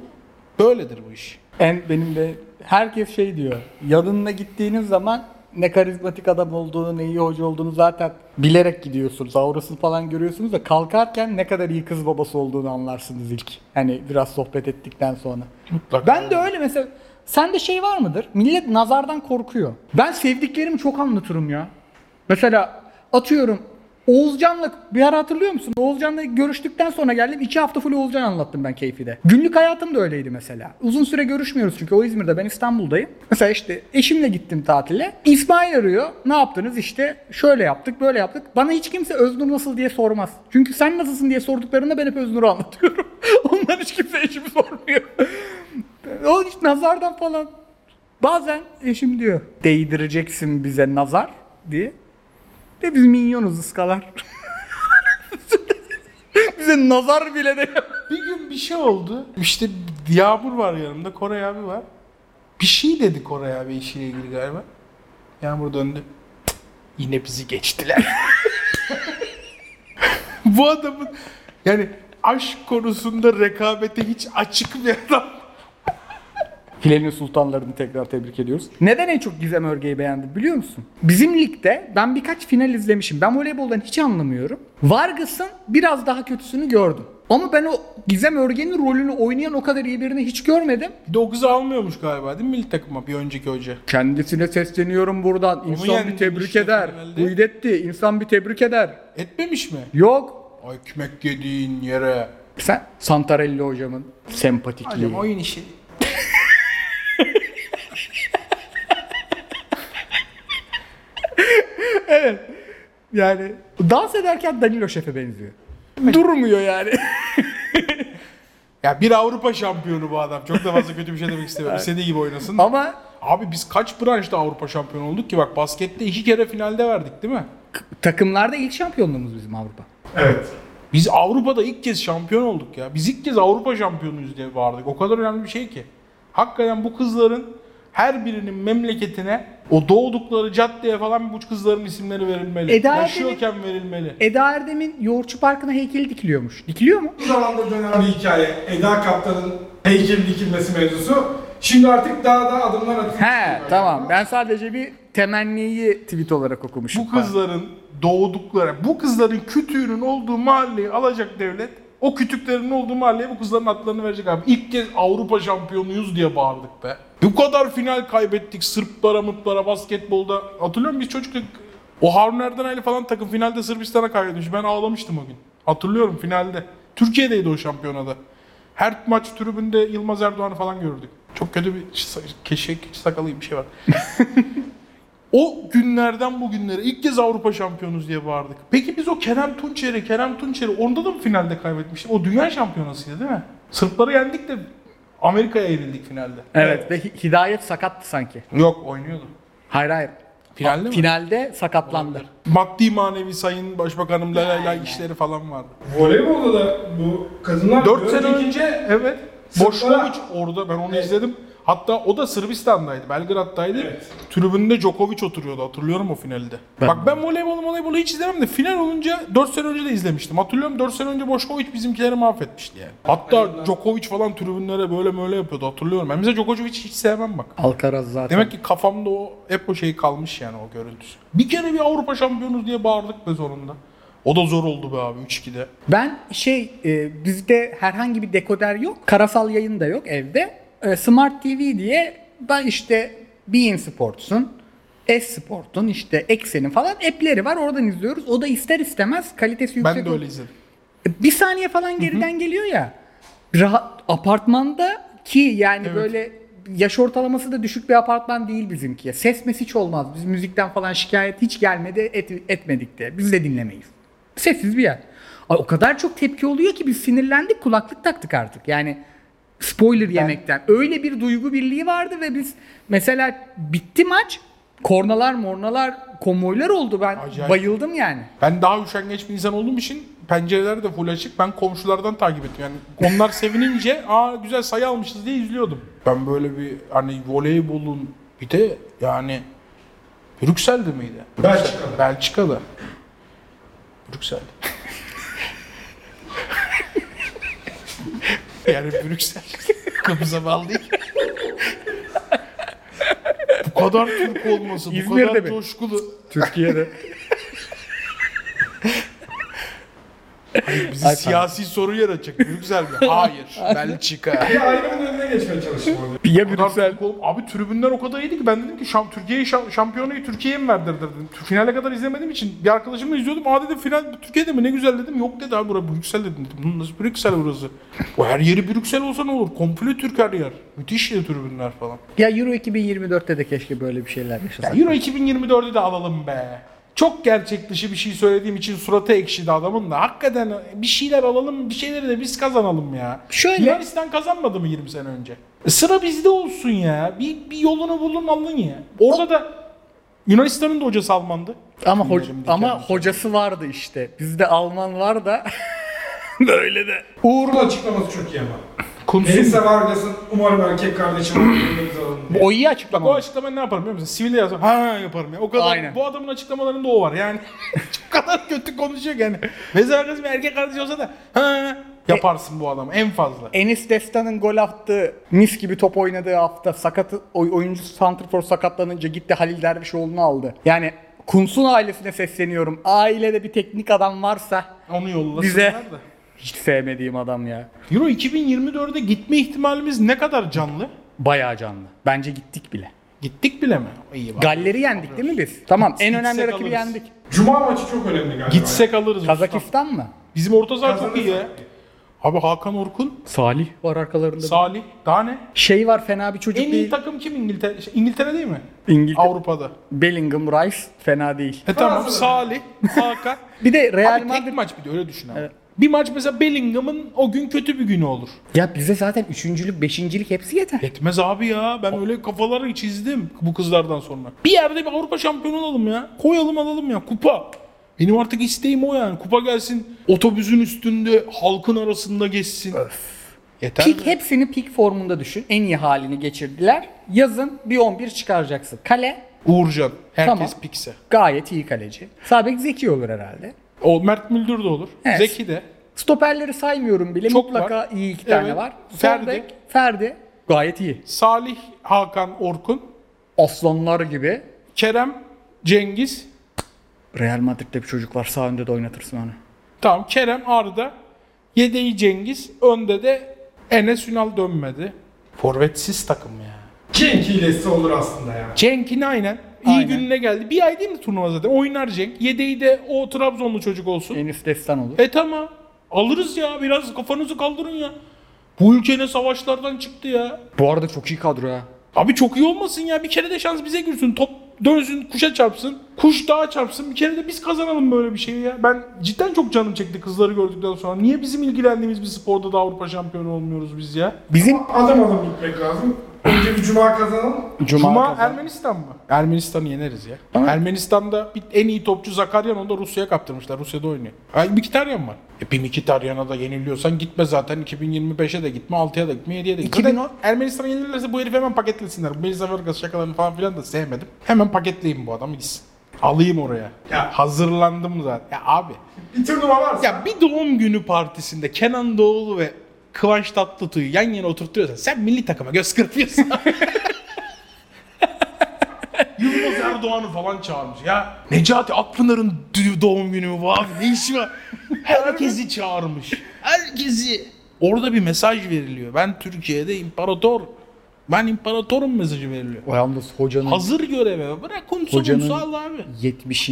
böyledir bu iş. En benim de herkes şey diyor. Yanına gittiğiniz zaman ne karizmatik adam olduğunu, ne iyi hoca olduğunu zaten bilerek gidiyorsunuz. Aurasını falan görüyorsunuz da kalkarken ne kadar iyi kız babası olduğunu anlarsınız ilk. Hani biraz sohbet ettikten sonra. Mutlaka. Ben de öyle mesela sende şey var mıdır? Millet nazardan korkuyor. Ben sevdiklerimi çok anlatırım ya. Mesela atıyorum Oğuzcan'la bir ara hatırlıyor musun? Oğuzcan'la görüştükten sonra geldim. iki hafta full Oğuzcan anlattım ben keyfi de. Günlük hayatım da öyleydi mesela. Uzun süre görüşmüyoruz çünkü o İzmir'de ben İstanbul'dayım. Mesela işte eşimle gittim tatile. İsmail arıyor. Ne yaptınız? İşte şöyle yaptık böyle yaptık. Bana hiç kimse Öznur nasıl diye sormaz. Çünkü sen nasılsın diye sorduklarında ben hep Öznur'u anlatıyorum. *laughs* Onlar hiç kimse eşimi sormuyor. o hiç nazardan falan. Bazen eşim diyor değdireceksin bize nazar diye. De biz minyonuz ıskalar. *laughs* bize nazar bile de Bir gün bir şey oldu. İşte Yağmur var yanımda, Koray abi var. Bir şey dedi Koray abi işiyle ilgili galiba. Yağmur döndü. "Cık, Yine bizi geçtiler. *laughs* Bu adamın yani aşk konusunda rekabete hiç açık bir adam. Filenin sultanlarını tekrar tebrik ediyoruz. Neden en çok Gizem Örge'yi beğendim biliyor musun? Bizim ligde ben birkaç final izlemişim. Ben voleyboldan hiç anlamıyorum. Vargas'ın biraz daha kötüsünü gördüm. Ama ben o Gizem Örge'nin rolünü oynayan o kadar iyi birini hiç görmedim. Bir de o kızı almıyormuş galiba değil mi milli takıma bir önceki hoca? Kendisine sesleniyorum buradan. İnsan yendi bir tebrik işte eder. finalde. Uydetti. İnsan bir tebrik eder. Etmemiş mi? Yok. Ay ekmek yediğin yere. Sen Santarelli hocamın sempatikliği. Hocam oyun işi. *laughs* Yani dans ederken Danilo Şef'e benziyor. Durmuyor yani. *laughs* Ya bir Avrupa şampiyonu bu adam. Çok da fazla kötü bir şey demek istemiyorum. İstediği gibi oynasın. Ama Abi biz kaç branşta Avrupa şampiyonu olduk ki bak baskette iki kere finalde verdik değil mi? takımlarda ilk şampiyonluğumuz bizim Avrupa. Evet. Biz Avrupa'da ilk kez şampiyon olduk ya. Biz ilk kez Avrupa şampiyonuyuz diye bağırdık. O kadar önemli bir şey ki. Hakikaten bu kızların her birinin memleketine o doğdukları caddeye falan bu kızların isimleri verilmeli. Eda Yaşıyorken verilmeli. Eda Erdem'in Yoğurtçu Parkı'na heykeli dikiliyormuş. Dikiliyor mu? Bu zamanda dönen bir hikaye. Eda Kaptan'ın heykeli dikilmesi mevzusu. Şimdi artık daha da adımlar atılıyor. He tamam. Ben sadece bir temenniyi tweet olarak okumuşum. Bu kızların doğdukları, bu kızların kütüğünün olduğu mahalleyi alacak devlet. O kütüklerin olduğu mahalleye bu kızların adlarını verecek abi. İlk kez Avrupa şampiyonuyuz diye bağırdık be. Bu kadar final kaybettik Sırplara, Mıtlara, basketbolda. Hatırlıyor musun biz çocukluk o Harun Erdenaylı falan takım finalde Sırbistan'a kaybetmiş. Ben ağlamıştım o gün. Hatırlıyorum finalde. Türkiye'deydi o şampiyonada. Her maç tribünde Yılmaz Erdoğan'ı falan gördük. Çok kötü bir keşek sakalı bir şey var. *laughs* O günlerden bugünlere ilk kez Avrupa şampiyonuz diye bağırdık. Peki biz o Kerem Tunçer'i, Kerem Tunçer'i onda da mı finalde kaybetmiştik? O dünya şampiyonasıydı değil mi? Sırpları yendik de Amerika'ya yenildik finalde. Evet ve Hi- Hidayet sakattı sanki. Yok oynuyordu. Hayır hayır. Finalde mi? Finalde sakatlandı. Maddi manevi sayın başbakanım la işleri falan vardı. Voleybolda da bu kadınlar 4 sene önce evet. Boşkoviç orada ben onu Evet. izledim. Hatta o da Sırbistan'daydı, Belgrad'daydı. Evet. Tribünde Djokovic oturuyordu hatırlıyorum o finalde. Ben- Bak ben voleybolu voleybolu hiç izlemem de final olunca 4 sene önce de izlemiştim. Hatırlıyorum 4 sene önce Boşkoviç bizimkileri mahvetmişti yani. Hatta Djokovic falan tribünlere böyle böyle yapıyordu hatırlıyorum. Ben mesela Djokovic hiç sevmem bak. Alcaraz zaten. Demek ki kafamda o hep o şey kalmış yani o görüntüsü. Bir kere bir Avrupa şampiyonuz diye bağırdık be sonunda. O da zor oldu be abi 3-2'de. Ben şey e, bizde herhangi bir dekoder yok. Karasal yayın da yok evde. E, Smart TV diye ben işte Bein Sports'un S Sport'un işte Eksen'in falan app'leri var. Oradan izliyoruz. O da ister istemez kalitesi yüksek. Ben de öyle izledim. E, Bir saniye falan geriden geliyor ya. Rahat, apartmanda ki yani böyle yaş ortalaması da düşük bir apartman değil bizimki. Ses mes hiç olmaz. Biz müzikten falan şikayet hiç gelmedi et, etmedik de. Biz de dinlemeyiz. Sessiz bir yer. Ay, o kadar çok tepki oluyor ki biz sinirlendik kulaklık taktık artık. Yani spoiler yemekten. Öyle bir duygu birliği vardı ve biz mesela bitti maç. Kornalar mornalar konvoylar oldu ben Acayip. bayıldım yani. Ben daha üşengeç bir insan olduğum için pencereler de full açık. Ben komşulardan takip ettim. Yani onlar sevinince *laughs* aa güzel sayı almışız diye izliyordum. Ben böyle bir hani voleybolun bir de yani Brüksel'de miydi? Belçika'da. Belçika'da. Brüksel. Yani Brüksel. *laughs* Kıbrıs'a bağlı değil. bu kadar Türk olması, bu İzmir'de kadar mi? coşkulu. Türkiye'de. *laughs* Bizi siyasi soru yaratacak. Brüksel mi? Hayır. Belçika. Bir ayrımın önüne geçmeye çalıştım orada. ya Brüksel. Abi tribünler o kadar iyiydi ki ben dedim ki şam, Türkiye'yi şam, şampiyonayı Türkiye'ye mi verdirdiler dedim. Finale kadar izlemediğim için bir arkadaşımla izliyordum. Aa dedim final Türkiye'de mi ne güzel dedim. Yok dedi abi burası Brüksel dedim. dedim. "Hı, Nasıl Brüksel burası? O her yeri Brüksel olsa ne olur? Komple Türk her yer. Müthiş ya tribünler falan. Ya Euro 2024'te de keşke böyle bir şeyler Ya yaşasak. Euro 2024'ü de alalım be. Çok gerçek dışı bir şey söylediğim için suratı ekşidi adamın da. Hakikaten bir şeyler alalım, bir şeyleri de biz kazanalım ya. Şöyle- Yunanistan kazanmadı mı 20 sene önce? E sıra bizde olsun ya. Bir, bir yolunu bulun alın ya. Orada da Yunanistan'ın da hocası Almandı. Ama hoc- Tüylerim ama hocası vardı işte. Bizde Alman var da *laughs* böyle de. Uğur'un açıklaması çok iyi ama. Kunsun. Melisa Vargas'ın umarım erkek kardeşim olur. O iyi Bak o açıklama. açıklamayı ne yaparım biliyor musun? Sivilde yazarım. Ha yaparım ya. O kadar. Aynen. Bu adamın açıklamalarında o var. Yani *laughs* çok kadar kötü konuşuyor yani. Mesela kız bir erkek kardeşi olsa da ha yaparsın bu adamı en fazla. Enis Destan'ın gol attığı, mis gibi top oynadığı hafta sakatı oy- oyuncu Santrfor sakatlanınca gitti Halil Dervişoğlu'nu aldı. Yani Kunsun ailesine sesleniyorum. Ailede bir teknik adam varsa Onu yollasınlar Bize- da. Hiç sevmediğim adam ya. Euro 2024'e gitme ihtimalimiz ne kadar canlı? Bayağı canlı. Bence gittik bile. Gittik bile mi? İyi bak. Galleri yendik değil mi biz? Tamam en Gitsek önemli rakibi alırız. yendik. Cuma maçı çok önemli galiba. Gitsek alırız. Kazakistan mı? Bizim orta saha çok iyi ya. Abi Hakan Orkun, Salih var arkalarında. Salih, daha ne? şey var fena bir çocuk En iyi değil. takım kim İngiltere? şey, İngiltere değil mi? İngiltere. Avrupa'da. Bellingham Rice fena değil. E tamam Fransa'da. Salih, Hakan. Bir de Real Abi tek Madrid maç bir de öyle düşün abi. Bir maç mesela Bellingham'ın o gün kötü bir günü olur. Ya bize zaten üçüncülük, beşincilik hepsi yeter. Yetmez abi ya. Ben öyle kafaları çizdim bu kızlardan sonra. Bir yerde bir Avrupa şampiyonu olalım ya. Koyalım alalım ya. Kupa. Benim artık isteğim o yani. Kupa gelsin. Otobüsün üstünde halkın arasında geçsin. Yeter Pik mi? hepsini pik formunda düşün. En iyi halini geçirdiler. Yazın bir 11 çıkaracaksın. Kale Uğurcan. Herkes Tamam. pikse. gayet iyi kaleci. Sabek Zeki olur herhalde. O Mert Müldür de olur. Evet. Zeki de. Stoperleri saymıyorum bile. Çok Mutlaka var. iyi iki tane Evet. var. Ferdi. Ferdi. Ferdi. Gayet iyi. Salih, Hakan, Orkun. Aslanlar gibi. Kerem, Cengiz. Real Madrid'de bir çocuk var. Sağ önde de oynatırsın onu. Tamam Kerem, Arda. Yedeği Cengiz. Önde de Enes Ünal dönmedi. Forvetsiz takım ya. Cenk hilesi olur aslında ya. Cenk'in aynen. İyi Aynen. gününe geldi. Bir ay değil mi turnuva zaten? Oynar Cenk. Yedeği de o Trabzonlu çocuk olsun. Enis Destan olur. E tamam. Alırız ya. Biraz kafanızı kaldırın ya. Bu ülke ne savaşlardan çıktı ya. Bu arada çok iyi kadro ya. Abi çok iyi olmasın ya. Bir kere de şans bize girsin. Top dönsün, kuşa çarpsın. Kuş dağa çarpsın. Bir kere de biz kazanalım böyle bir şeyi ya. Ben cidden çok canım çekti kızları gördükten sonra. Niye bizim ilgilendiğimiz bir sporda da Avrupa şampiyonu olmuyoruz biz ya? Bizim Adım adım gitmek lazım. Önce bir cuma kazanalım. Cuma, Cuma kazan- Ermenistan mı? Ermenistan'ı yeneriz ya. Ermenistan'da bir, en iyi topçu Zakaryan onu da Rusya'ya kaptırmışlar. Rusya'da oynuyor. Ay Mkhitaryan var. E bir Mkhitaryan'a da yeniliyorsan gitme zaten. 2025'e de gitme, 6'ya da gitme, 7'ye de gitme. 2010 Zaten Ermenistan'a yenilirlerse bu herifi hemen paketlesinler. Bu Melisa Vargas şakalarını falan filan da sevmedim. Hemen paketleyin bu adamı gitsin. Alayım oraya. Ya hazırlandım zaten. Ya abi. Bir turnuva varsa. Ya bir doğum günü partisinde Kenan Doğulu ve Kıvanç Tatlıtuğ'u yan yana oturtuyorsan sen milli takıma göz kırpıyorsun. *laughs* Yılmaz Erdoğan'ı falan çağırmış ya. Necati Akpınar'ın dü- doğum günü mü bu abi ne işi var? Herkesi çağırmış. Herkesi. Orada bir mesaj veriliyor. Ben Türkiye'de imparator. Ben imparatorum mesajı veriliyor. O yalnız hocanın Hazır göreve bırak Hocanın- unsal abi. 70.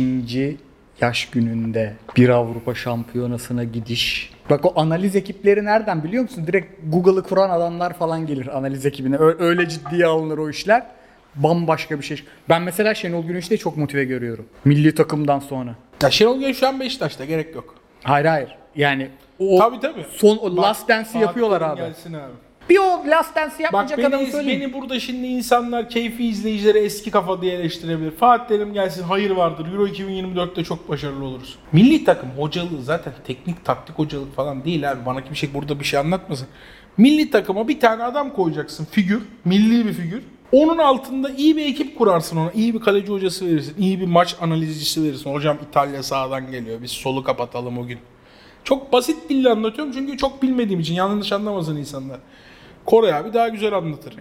yaş gününde bir Avrupa şampiyonasına gidiş. Bak o analiz ekipleri nereden biliyor musun? Direkt Google'ı kuran adamlar falan gelir analiz ekibine. Öyle ciddiye alınır o işler. Bambaşka bir şey. Ben mesela Şenol Güneş'i de çok motive görüyorum. Milli takımdan sonra. Ya Şenol Güneş şu an Beşiktaş'ta gerek yok. Hayır hayır. Yani o Tabii tabii. son o last dance'i Bak, yapıyorlar abi. Gelsin abi. Bir o last dance'i Bak yapmayacak adamı beni, söyleyeyim. beni burada şimdi insanlar keyfi izleyicileri eski kafa diye eleştirebilir. Fatih Terim gelsin hayır vardır. Euro 2024'te çok başarılı oluruz. Milli takım hocalığı zaten teknik taktik hocalık falan değil abi. Bana kimse burada bir şey anlatmasın. Milli takıma bir tane adam koyacaksın figür. Milli bir figür. Onun altında iyi bir ekip kurarsın ona. iyi bir kaleci hocası verirsin. iyi bir maç analizcisi verirsin. Hocam İtalya sağdan geliyor. Biz solu kapatalım o gün. Çok basit dille anlatıyorum çünkü çok bilmediğim için yanlış anlamasın insanlar. Kore abi daha güzel anlatır.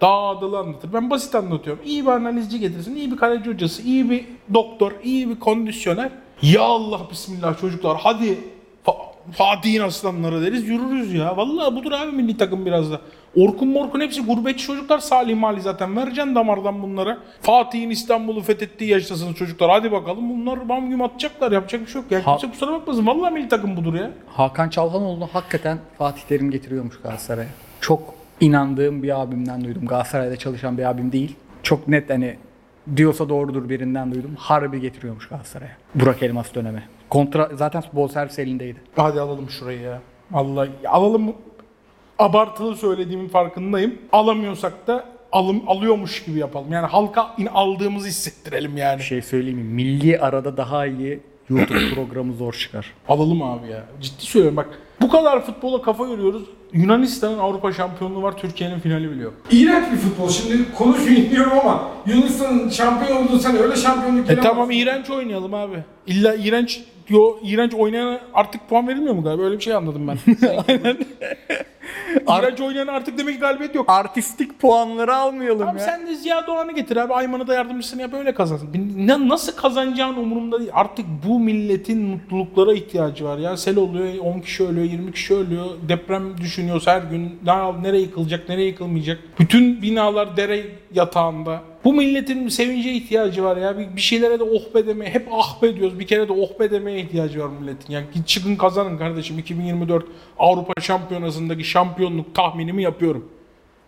Daha adalı anlatır. Ben basit anlatıyorum. İyi bir analizci getirsin, iyi bir kaleci hocası, iyi bir doktor, iyi bir kondisyoner. Ya Allah bismillah çocuklar hadi Fa- Fatih'in aslanları deriz yürürüz ya. Vallahi budur abi milli takım biraz da. Orkun Morkun hepsi gurbetçi çocuklar Salih Mali zaten. Vereceksin damardan bunlara. Fatih'in İstanbul'u fethettiği yaştasınız çocuklar. Hadi bakalım bunlar bam güm atacaklar. Yapacak bir şey yok. Ya Ha- kimse kusura bakmasın. Vallahi milli takım budur ya. Hakan Çalhanoğlu'nu hakikaten Fatih Terim getiriyormuş Galatasaray'a. Çok inandığım bir abimden duydum. Galatasaray'da çalışan bir abim değil. Çok net hani diyorsa doğrudur birinden duydum. Harbi getiriyormuş Galatasaray'a. Burak Elmas dönemi. Kontra zaten bol servis elindeydi. Hadi alalım şurayı ya. Allah alalım. Abartılı söylediğimin farkındayım. Alamıyorsak da alım alıyormuş gibi yapalım. Yani halka in aldığımızı hissettirelim yani. Bir şey söyleyeyim mi? Milli arada daha iyi YouTube *coughs* programı zor çıkar. Alalım abi ya. Ciddi söylüyorum bak. Bu kadar futbola kafa yoruyoruz. Yunanistan'ın Avrupa şampiyonluğu var. Türkiye'nin finali bile yok. İğrenç bir futbol. Şimdi konuşmayayım diyorum ama Yunanistan'ın şampiyon olduğu sene öyle şampiyonluk E tamam iğrenç oynayalım abi. İlla iğrenç yo iğrenç oynayana artık puan verilmiyor mu galiba? Öyle bir şey anladım ben. *laughs* *laughs* *laughs* iğrenç oynayana artık demek ki galibiyet yok. Artistik puanları almayalım Abi ya. sen de Ziya Doğan'ı getir abi. Ayman'ı da yardımcısını yap öyle kazansın. Ne, nasıl kazanacağın umurumda değil. Artık bu milletin mutluluklara ihtiyacı var. Ya sel oluyor, 10 kişi ölüyor, 20 kişi ölüyor. Deprem düşünüyoruz her gün. Ne, nereye yıkılacak, nereye yıkılmayacak. Bütün binalar dere yatağında. Bu milletin sevince ihtiyacı var ya. Bir, bir şeylere de oh be demeye, hep ah be diyoruz. Bir kere de oh be demeye ihtiyacı var milletin. Yani çıkın kazanın kardeşim. 2024 Avrupa Şampiyonası'ndaki şampiyonluk tahminimi yapıyorum.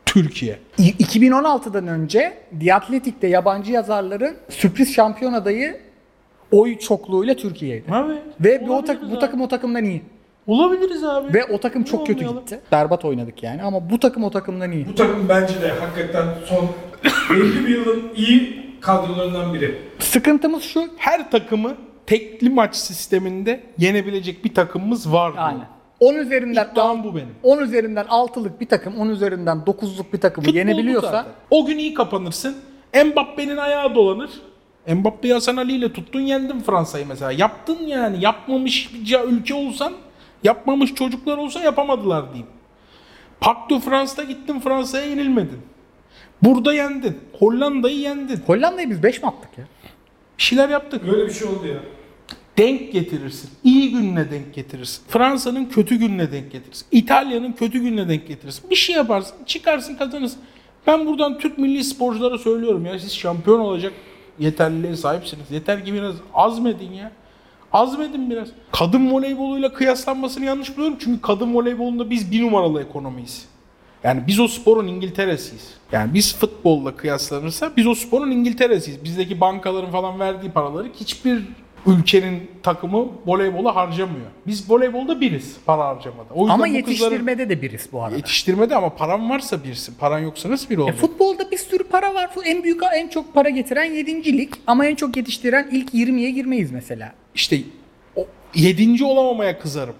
Türkiye. İ- 2016'dan önce The Athletic'te yabancı yazarların sürpriz şampiyon adayı oy çokluğuyla Türkiye'ydi. Evet. Ve bu, tak- bu takım o takımdan iyi. Olabiliriz abi. Ve o takım çok kötü Olmayalım. gitti. Berbat oynadık yani ama bu takım o takımdan iyi. Bu takım bence de hakikaten son 50 bir yılın iyi kadrolarından biri. Sıkıntımız şu. Her takımı tekli maç sisteminde yenebilecek bir takımımız var. Aynen. 10 üzerinden İddiam bu benim. 10 üzerinden 6'lık bir takım, 10 üzerinden 9'luk bir takımı Futbol bu yenebiliyorsa zaten. O gün iyi kapanırsın. Mbappe'nin ayağı dolanır. Mbappe'yi Hasan Ali ile tuttun yendin Fransa'yı mesela. Yaptın yani. Yapmamış bir ülke olsan, yapmamış çocuklar olsa yapamadılar diyeyim. Parc de France'da gittin Fransa'ya yenilmedin. Burada yendin. Hollanda'yı yendin. Hollanda'yı biz 5 mi attık ya? Bir şeyler yaptık. Böyle bir şey oldu ya. Denk getirirsin. İyi gününe denk getirirsin. Fransa'nın kötü gününe denk getirirsin. İtalya'nın kötü gününe denk getirirsin. Bir şey yaparsın, çıkarsın, kazanırsın. Ben buradan Türk milli sporculara söylüyorum ya siz şampiyon olacak yeterliliğe sahipsiniz. Yeter ki biraz azmedin ya. Azmedin biraz. Kadın voleyboluyla kıyaslanmasını yanlış buluyorum. Çünkü kadın voleybolunda biz bir numaralı ekonomiyiz. Yani biz o sporun İngiltere'siyiz. Yani biz futbolla kıyaslanırsa biz o sporun İngiltere'siyiz. Bizdeki bankaların falan verdiği paraları hiçbir ülkenin takımı voleybola harcamıyor. Biz voleybolda biriz para harcamada. O yüzden Ama bu kızların- yetiştirmede de biriz bu arada. Yetiştirmede ama paran varsa birsin. Paran yoksa nasıl biri E, olur? futbolda bir sürü para var. En büyük en çok para getiren 7. lig ama en çok yetiştiren ilk 20'ye girmeyiz mesela. İşte o yedinci olamamaya kızarım.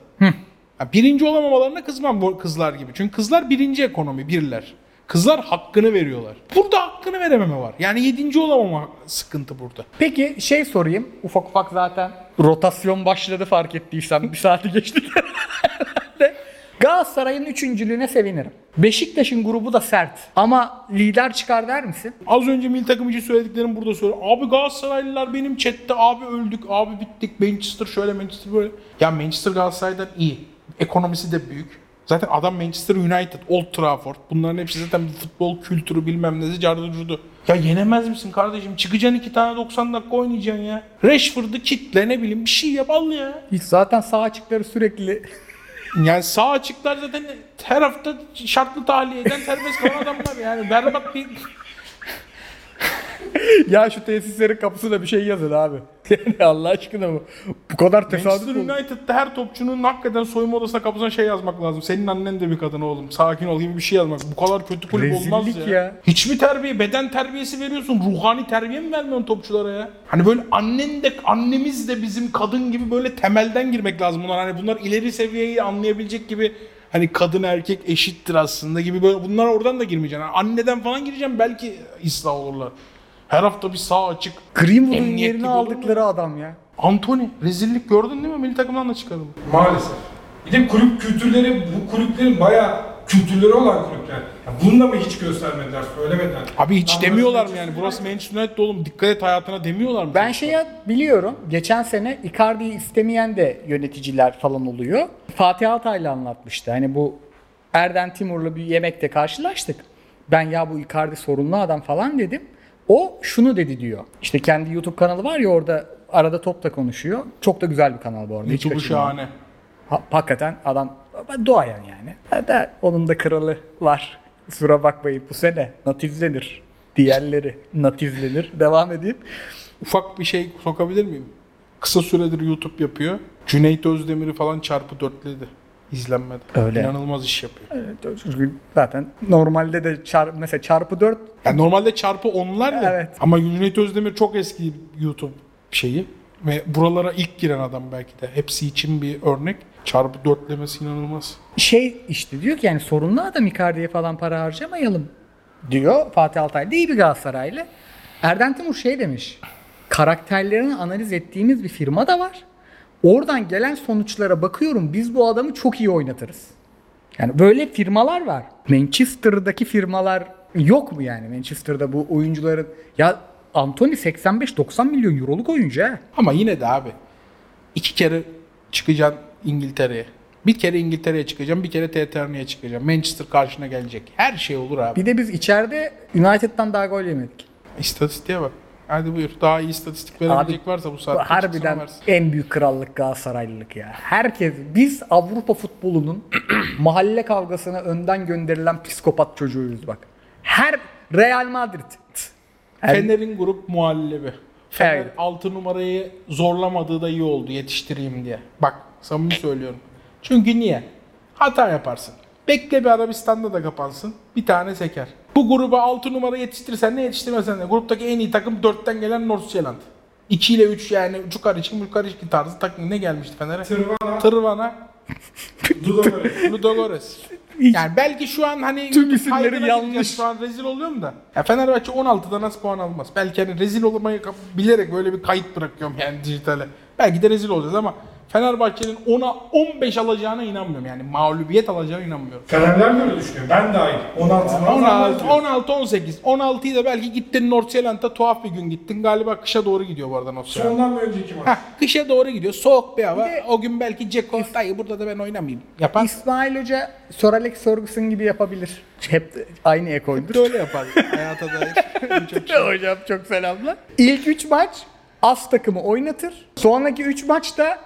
Ha, birinci olamamalarına kızmam bu kızlar gibi. Çünkü kızlar birinci ekonomi, birler. Kızlar hakkını veriyorlar. Burada hakkını verememe var. Yani yedinci olamama sıkıntı burada. Peki şey sorayım. Ufak ufak zaten rotasyon başladı fark ettiysen. bir saati geçti. *laughs* Galatasaray'ın üçüncülüğüne sevinirim. Beşiktaş'ın grubu da sert. Ama lider çıkar der misin? Az önce milli takım için söylediklerim burada söyle. Abi Galatasaraylılar benim chatte abi öldük, abi bittik, Manchester şöyle, Manchester böyle. Ya Manchester Galatasaray'dan iyi. Ekonomisi de büyük. Zaten adam Manchester United, Old Trafford. Bunların hepsi zaten bir futbol kültürü bilmem nesi cardı curdu. Ya yenemez misin kardeşim? Çıkacaksın iki tane 90 dakika oynayacaksın ya. Rashford'u kitle ne bileyim bir şey yap al ya. Hiç zaten sağ açıkları sürekli Yani sağ açıklar zaten her hafta şartlı tahliyeden serbest kalan adamlar yani. Berbat bir *laughs* ya şu tesislerin kapısına bir şey yazın abi. Yani *laughs* Allah aşkına bu. Bu kadar tesadüf Manchester oldu. United'da her topçunun hakikaten soyunma odasına kapısına şey yazmak lazım. Senin annen de bir kadın oğlum. Sakin ol gibi bir şey yazmak. Bu kadar kötü kulüp olmaz Rezillik ya. ya. Hiç mi terbiye, beden terbiyesi veriyorsun? Ruhani terbiye mi vermiyorsun topçulara ya? Hani böyle annen de, annemiz de bizim kadın gibi böyle temelden girmek lazım bunlar. Hani bunlar ileri seviyeyi anlayabilecek gibi hani kadın erkek eşittir aslında gibi böyle bunlar oradan da girmeyeceksin. Yani anneden falan gireceğim belki ıslah olurlar. Her hafta bir sağ açık. Greenwood'un yerini olur mu? aldıkları adam ya. Anthony rezillik gördün değil mi? Milli takımdan da çıkarıldı. Maalesef. Bir de kulüp kültürleri, bu kulüplerin bayağı kültürleri olan kulüpler. Ya bunu da mı hiç göstermediler, söylemediler? Abi hiç Lan demiyorlar mı yani? Burası Manchester United oğlum dikkat et hayatına demiyorlar mı? Ben şeyi biliyorum. Geçen sene Icardi'yi istemeyen de yöneticiler falan oluyor. Fatih Altaylı anlatmıştı. Hani bu Erden Timur'la bir yemekte karşılaştık. Ben ya bu Icardi sorunlu adam falan dedim. O şunu dedi diyor. İşte kendi YouTube kanalı var ya orada arada top da konuşuyor. Çok da güzel bir kanal bu arada. hiç YouTube'u kaçırmam. şahane. Ha- hakikaten adam doğayan yani. Hatta onun da kralı var. Kusura bakmayın bu sene natiflenir. Diğerleri natiflenir. Devam edeyim. Ufak bir şey sokabilir miyim? Kısa süredir YouTube yapıyor. Cüneyt Özdemir'i falan çarpı dörtledi. İzlenmedi. Öyle. İnanılmaz iş yapıyor. Evet, çünkü zaten normalde de çar, mesela çarpı 4 Yani normalde çarpı onlar da. Evet. Ama Cüneyt Özdemir çok eski YouTube şeyi. Ve buralara ilk giren adam belki de. Hepsi için bir örnek. Çarpı dörtlemesi inanılmaz. şey işte diyor ki yani sorunlu adam Icardi'ye falan para harcamayalım diyor Fatih Altaylı. İyi bir Galatasaraylı. Erden Timur şey demiş. Karakterlerini analiz ettiğimiz bir firma da var. Oradan gelen sonuçlara bakıyorum biz bu adamı çok iyi oynatırız. Yani böyle firmalar var. Manchester'daki firmalar yok mu yani Manchester'da bu oyuncuların ya Anthony 85-90 milyon euroluk oyuncu ha. Ama yine de abi iki kere çıkacaksın İngiltere'ye. Bir kere İngiltere'ye çıkacağım, bir kere TTR'ye çıkacağım. Manchester karşına gelecek. Her şey olur abi. Bir de biz içeride United'dan daha gol yemedik. İstatistiğe bak. Hadi buyur. Daha iyi istatistik verebilecek varsa bu saatte harbiden en büyük krallık Galatasaraylılık ya. Herkes biz Avrupa futbolunun *clears throat* mahalle kavgasına önden gönderilen psikopat çocuğuyuz bak. Her Real Madrid. Fener'in grup muhallebi. Fener Evet. 6 numarayı zorlamadığı da iyi oldu yetiştireyim diye. Bak samimi söylüyorum. Çünkü niye? Hata yaparsın. Bekle bir Arabistan'da da kapansın. Bir tane seker. Bu gruba 6 numara yetiştirirsen ne yetiştirmezsen ne. Gruptaki en iyi takım 4'ten gelen North Zealand. 2 ile 3 yani yukarı çıkın tarzı takım ne gelmişti Fener'e? Tırvana. Tırvana. *laughs* Ludogorets. Ludogorets. Yani belki şu an hani Tüm isimleri yanlış. Şu an rezil oluyorum da. Ya Fenerbahçe 16'da nasıl puan almaz? Belki hani rezil olmayı bilerek böyle bir kayıt bırakıyorum yani dijitale. Belki de rezil olacağız ama Fenerbahçe'nin 10'a 15 alacağına inanmıyorum. Yani mağlubiyet alacağına inanmıyorum. Fenerler de öyle düşünüyor. Ben dahil. 16 16, 16, 18. 16'yı da belki gittin North Zealand'a tuhaf bir gün gittin. Galiba kışa doğru gidiyor bu arada North Zealand. Sondan bir önceki maç. Heh, kışa doğru gidiyor. Soğuk bir hava. o gün belki Ceko, dayı burada da ben oynamayayım. Yapan İsmail Hoca Sir Alex Ferguson gibi yapabilir. Hep aynı ekoydur. de öyle yapar. *laughs* Hayata dair. Çok şey. Hocam çok selamlar. İlk 3 maç az takımı oynatır. Sonraki 3 maçta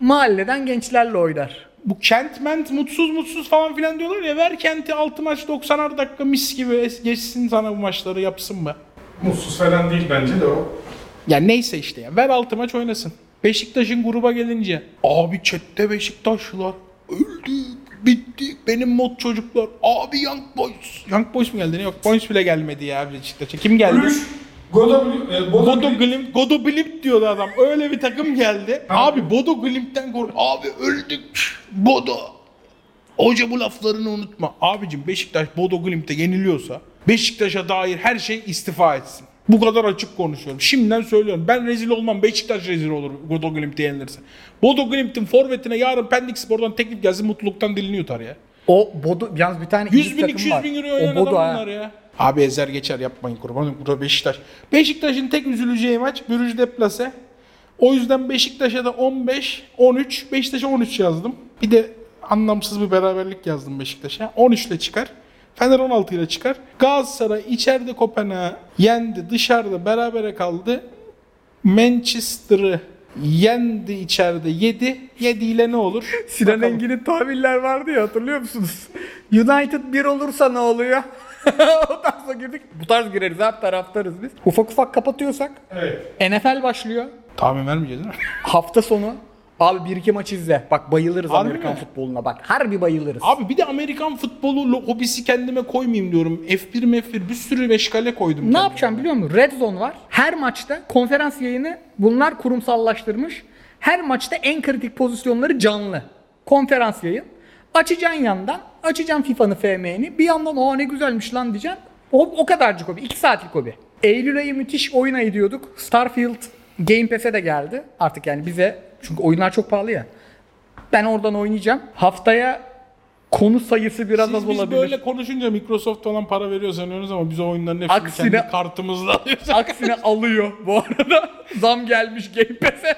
mahalleden gençlerle oynar. Bu kent ment mutsuz mutsuz falan filan diyorlar ya ver kenti 6 maç 90'ar dakika mis gibi es- geçsin sana bu maçları yapsın be. Mutsuz falan değil bence de o. Ya neyse işte ya ver 6 maç oynasın. Beşiktaş'ın gruba gelince abi chatte Beşiktaşlılar öldük bittik benim mod çocuklar abi Young Boys. Young Boys mu geldi ne Young Boys bile gelmedi ya Beşiktaş'a. Kim geldi? Brüş. Godo, e, Bodo Bodo Godo diyordu adam. Öyle bir takım geldi. Abi Bodo Glimt'ten kork. Abi öldük. Bodo. Hoca bu laflarını unutma. Abicim Beşiktaş Bodo Glimt'e yeniliyorsa Beşiktaş'a dair her şey istifa etsin. Bu kadar açık konuşuyorum. Şimdiden söylüyorum. Ben rezil olmam. Beşiktaş rezil olur Bodo Glimt'e yenilirse. Bodo Glimt'in forvetine yarın Pendik Spor'dan teklif gelsin mutluluktan dilini yutar ya. O Bodo yalnız bir tane 100 İngiliz bin takımı 200 var. bin euro O oynayan Bodo adam bunlar ya. Abi ezer geçer yapmayın kurbanım. Burada Beşiktaş. Beşiktaş'ın tek üzüleceği maç Brüj deplase. O yüzden Beşiktaş'a da 15, 13, Beşiktaş'a 13 yazdım. Bir de anlamsız bir beraberlik yazdım Beşiktaş'a. 13 ile çıkar. Fener 16 ile çıkar. Galatasaray içeride Kopenhag'ı yendi. Dışarıda berabere kaldı. Manchester'ı yendi içeride 7. 7 ile ne olur? Sinan. Engin'in tabirler vardı ya hatırlıyor musunuz? United bir olursa ne oluyor? *laughs* o tarza girdik. Bu tarz gireriz abi taraftarız biz. Ufak ufak kapatıyorsak Evet. NFL başlıyor. Tahmin vermeyeceğiz değil mi? *laughs* Hafta sonu abi bir iki maç izle. Bak bayılırız Harbi Amerikan mi? futboluna bak. Harbi bayılırız. Abi bir de Amerikan futbolu hobisi kendime koymayayım diyorum. F1 F1 bir sürü meşgale koydum. Ne kendime. yapacağım biliyor musun? Red Zone var. Her maçta konferans yayını bunlar kurumsallaştırmış. Her maçta en kritik pozisyonları canlı. Konferans yayın. Açacaksın yandan. Açacaksın FIFA'nı FM'ni. Bir yandan o ne güzelmiş lan diyeceksin. O, o kadarcık hobi. 2 saatlik hobi. Eylül ayı müthiş oyun ayı diyorduk. Starfield Game Pass'e de geldi. Artık yani bize çünkü oyunlar çok pahalı ya. Ben oradan oynayacağım. Haftaya konu sayısı biraz Siz az biz olabilir. böyle konuşunca Microsoft falan para veriyor sanıyorsunuz ama biz o oyunların hepsini Aksine- kendi kartımızla alıyoruz. Aksine alıyor bu arada. Zam gelmiş Game Pass'e.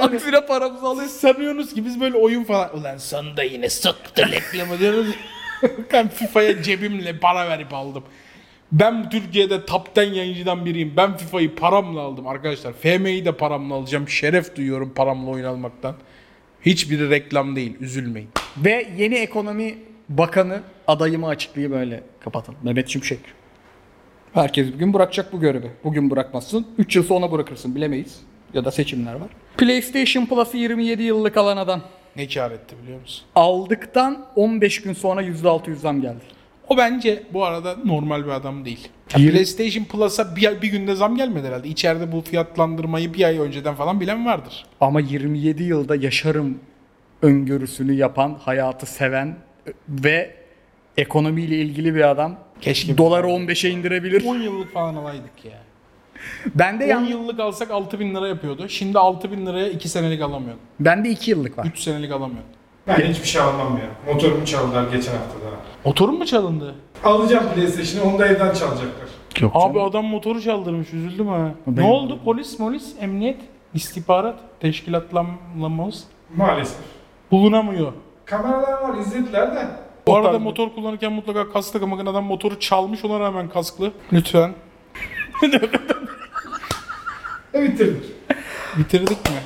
Aksine paramızı alıyor. Sanıyorsunuz ki biz böyle oyun falan... Ulan sonunda yine sıktı reklamı diyoruz. *laughs* ben FIFA'ya cebimle para verip aldım. Ben Türkiye'de 10 yayıncıdan biriyim. Ben FIFA'yı paramla aldım arkadaşlar. FM'yi de paramla alacağım. Şeref duyuyorum paramla oyun almaktan. Hiçbiri reklam değil. Üzülmeyin. Ve yeni ekonomi bakanı adayımı açıklayayım öyle kapatalım. Mehmet Şimşek. Herkes bir gün bırakacak bu görevi. Bugün bırakmazsın. 3 yıl sonra bırakırsın bilemeyiz. Ya da seçimler var. PlayStation Plus'ı 27 yıllık alan adam. Ne kar etti biliyor musun? Aldıktan 15 gün sonra %600 zam geldi. O bence bu arada normal bir adam değil. Ya Yirmi- PlayStation Plus'a bir, bir günde zam gelmedi herhalde. İçeride bu fiyatlandırmayı bir ay önceden falan bilen vardır. Ama 27 yılda yaşarım öngörüsünü yapan, hayatı seven ve ekonomiyle ilgili bir adam. Keşke Doları 15'e indirebilir. 10 yıllık falan alaydık ya. *laughs* Ben de 10 yan, yıllık alsak 6000 lira yapıyordu. Şimdi 6000 liraya 2 senelik alamıyorsun. ben de 2 yıllık var. 3 senelik alamıyorsun. Ben hiçbir şey almam ya. Motorumu çaldılar geçen hafta daha. Motorun mu çalındı? Alacağım PlayStation'ı onu da evden çalacaklar. Yok Abi adam motoru çaldırmış üzüldüm ha. Ne oldu? Polis, polis, emniyet, istihbarat, teşkilatlanmamız Maalesef. bulunamıyor. Kameralar var izlediler de. Bu arada tarz- motor kullanırken mutlaka kask takın. Bakın adam motoru çalmış ona rağmen kasklı. Lütfen. *laughs* Bitirdik. Bitirdik mi?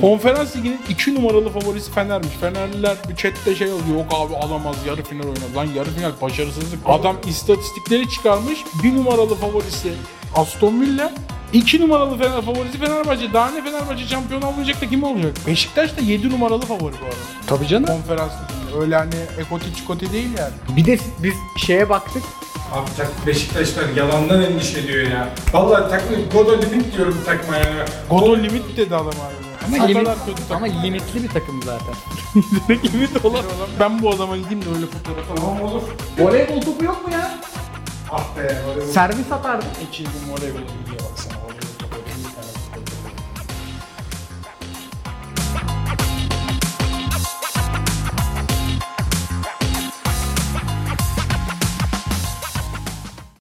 Konferans liginin 2 numaralı favorisi Fener'miş. Fenerliler bir chatte şey yazıyor. Yok abi alamaz yarı final oynadı. Lan yarı final başarısızlık. Adam istatistikleri çıkarmış. 1 numaralı favorisi Aston Villa. 2 numaralı Fener favorisi Fenerbahçe. Daha ne Fenerbahçe şampiyon olmayacak da kim olacak? Beşiktaş da 7 numaralı favori bu arada. Tabii canım. Konferans liginde. Öyle hani ekoti çikoti değil yani. Bir de biz şeye baktık. Abi tak Beşiktaşlar yalandan endişe ediyor ya. Vallahi takma Godo limit diyorum takma ya. Godo limit dedi adam abi. Ama, limit, ama limitli bir takım zaten. *laughs* Limit olan. Ben bu adama gideyim de öyle fotoğraf. Tamam olur. Voleybol topu yok mu ya? Ah be. bu- Servis yılın voleybolu gidiyor.